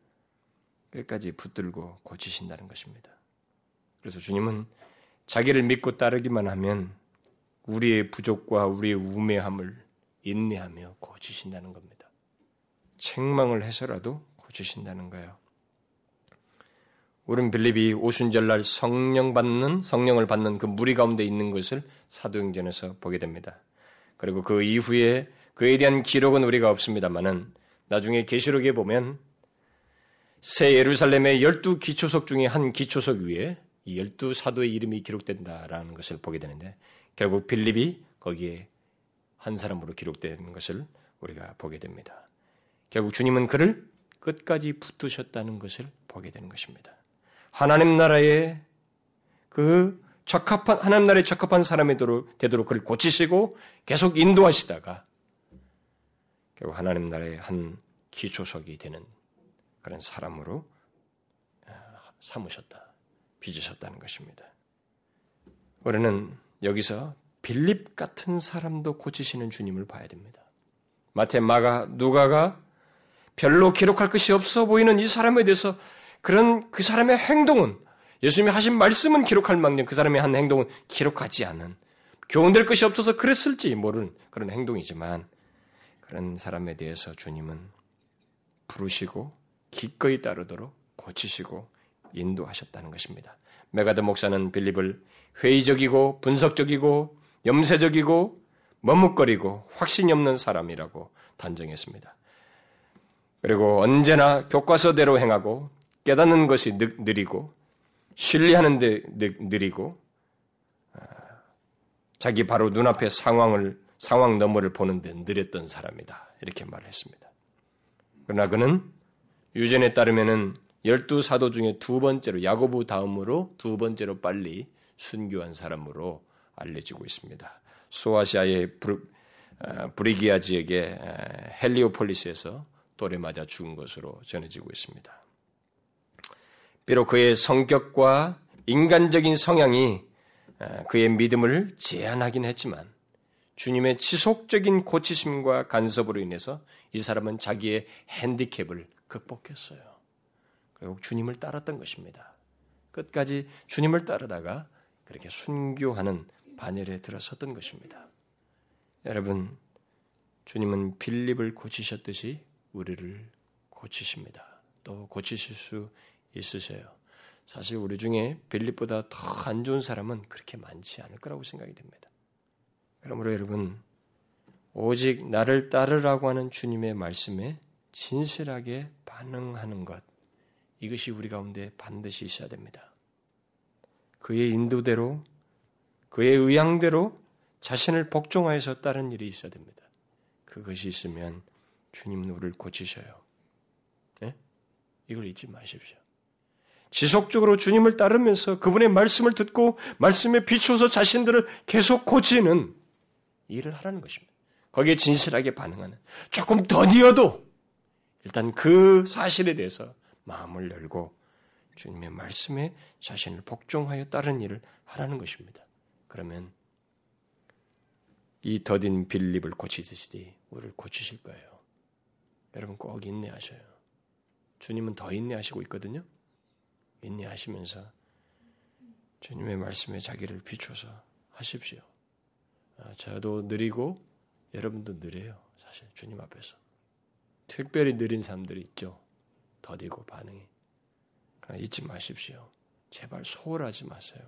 끝까지 붙들고 고치신다는 것입니다. 그래서 주님은 자기를 믿고 따르기만 하면 우리의 부족과 우리의 우매함을 인내하며 고치신다는 겁니다. 책망을 해서라도 고치신다는 거예요. 우린 빌립이 오순절날 성령 받는 성령을 받는 그 무리 가운데 있는 것을 사도행전에서 보게 됩니다. 그리고 그 이후에 그에 대한 기록은 우리가 없습니다만은 나중에 계시록에 보면 새 예루살렘의 열두 기초석 중에 한 기초석 위에 이 열두 사도의 이름이 기록된다라는 것을 보게 되는데 결국 빌립이 거기에 한 사람으로 기록된 것을 우리가 보게 됩니다. 결국 주님은 그를 끝까지 붙드셨다는 것을 보게 되는 것입니다. 하나님 나라에 그 적합한 하나님 나라에 적합한 사람이 되도록 그를 고치시고 계속 인도하시다가 결국 하나님 나라의 한 기초석이 되는 그런 사람으로 아, 삼으셨다, 빚으셨다는 것입니다. 우리는 여기서 빌립 같은 사람도 고치시는 주님을 봐야 됩니다. 마태, 마가, 누가가 별로 기록할 것이 없어 보이는 이 사람에 대해서 그런 그 사람의 행동은 예수님이 하신 말씀은 기록할 망정 그 사람의 한 행동은 기록하지 않은 교훈될 것이 없어서 그랬을지 모르는 그런 행동이지만 그런 사람에 대해서 주님은 부르시고 기꺼이 따르도록 고치시고 인도하셨다는 것입니다. 맥아더 목사는 빌립을 회의적이고 분석적이고 염세적이고 머뭇거리고 확신이 없는 사람이라고 단정했습니다. 그리고 언제나 교과서대로 행하고 깨닫는 것이 느리고 신뢰하는 데 느리고 아, 자기 바로 눈앞의 상황을 상황 너머를 보는 데 느렸던 사람이다. 이렇게 말했습니다. 그러나 그는 유전에 따르면은 열두 사도 중에 두 번째로 야고보 다음으로 두 번째로 빨리 순교한 사람으로 알려지고 있습니다. 소아시아의 아, 브리기아 지역의 헬리오폴리스에서 돌에 맞아 죽은 것으로 전해지고 있습니다. 비록 그의 성격과 인간적인 성향이 그의 믿음을 제한하긴 했지만 주님의 지속적인 고치심과 간섭으로 인해서 이 사람은 자기의 핸디캡을 극복했어요. 그리고 주님을 따랐던 것입니다. 끝까지 주님을 따르다가 그렇게 순교하는 반열에 들어섰던 것입니다. 여러분, 주님은 빌립을 고치셨듯이 우리를 고치십니다. 또 고치실 수 있으세요. 사실 우리 중에 빌립보다 더 안 좋은 사람은 그렇게 많지 않을 거라고 생각이 됩니다. 그러므로 여러분 오직 나를 따르라고 하는 주님의 말씀에 진실하게 반응하는 것 이것이 우리 가운데 반드시 있어야 됩니다. 그의 인도대로 그의 의향대로 자신을 복종하여서 따른 일이 있어야 됩니다. 그것이 있으면 주님은 우리를 고치셔요. 네? 이걸 잊지 마십시오. 지속적으로 주님을 따르면서 그분의 말씀을 듣고 말씀에 비추어서 자신들을 계속 고치는 일을 하라는 것입니다. 거기에 진실하게 반응하는 조금 더디어도 일단 그 사실에 대해서 마음을 열고 주님의 말씀에 자신을 복종하여 따른 일을 하라는 것입니다. 그러면 이 더딘 빌립을 고치듯이 우리를 고치실 거예요. 여러분 꼭 인내하셔요. 주님은 더 인내하시고 있거든요. 인내하시면서 주님의 말씀에 자기를 비춰서 하십시오. 아, 저도 느리고 여러분도 느려요. 사실 주님 앞에서. 특별히 느린 사람들이 있죠. 더디고 반응이. 그러나 잊지 마십시오. 제발 소홀하지 마세요.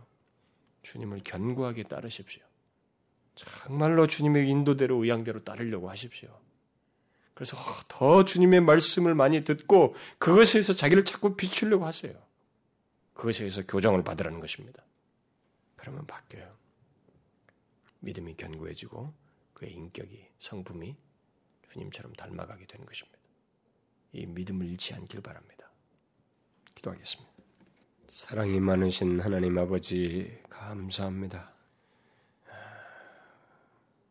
주님을 견고하게 따르십시오. 정말로 주님의 인도대로 의향대로 따르려고 하십시오. 그래서 더 주님의 말씀을 많이 듣고 그것에서 자기를 자꾸 비추려고 하세요. 그것에 의해서 교정을 받으라는 것입니다. 그러면 바뀌어요. 믿음이 견고해지고 그의 인격이 성품이 주님처럼 닮아가게 되는 것입니다. 이 믿음을 잃지 않길 바랍니다. 기도하겠습니다. 사랑이 많으신 하나님 아버지 감사합니다.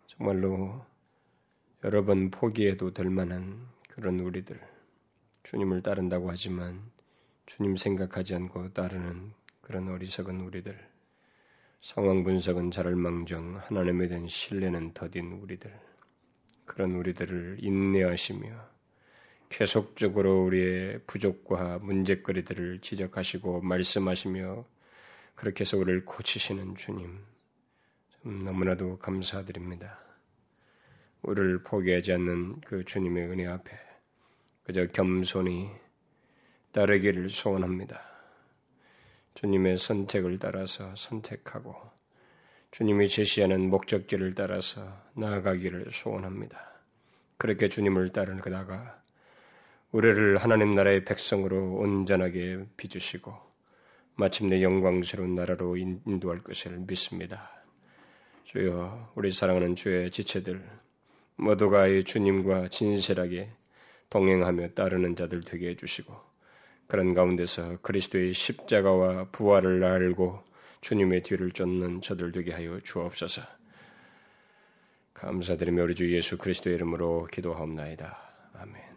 정말로 여러 번 포기해도 될 만한 그런 우리들 주님을 따른다고 하지만 주님 생각하지 않고 따르는 그런 어리석은 우리들 상황 분석은 잘할 망정 하나님에 대한 신뢰는 더딘 우리들 그런 우리들을 인내하시며 계속적으로 우리의 부족과 문제거리들을 지적하시고 말씀하시며 그렇게 해서 우리를 고치시는 주님 너무나도 감사드립니다. 우리를 포기하지 않는 그 주님의 은혜 앞에 그저 겸손히 따르기를 소원합니다. 주님의 선택을 따라서 선택하고 주님이 제시하는 목적지를 따라서 나아가기를 소원합니다. 그렇게 주님을 따르다가 우리를 하나님 나라의 백성으로 온전하게 빚으시고 마침내 영광스러운 나라로 인도할 것을 믿습니다. 주여 우리 사랑하는 주의 지체들 모두가 이 주님과 진실하게 동행하며 따르는 자들 되게 해주시고 그런 가운데서 그리스도의 십자가와 부활을 알고 주님의 뒤를 쫓는 저들 되게 하여 주옵소서. 감사드리며 우리 주 예수 그리스도의 이름으로 기도하옵나이다. 아멘.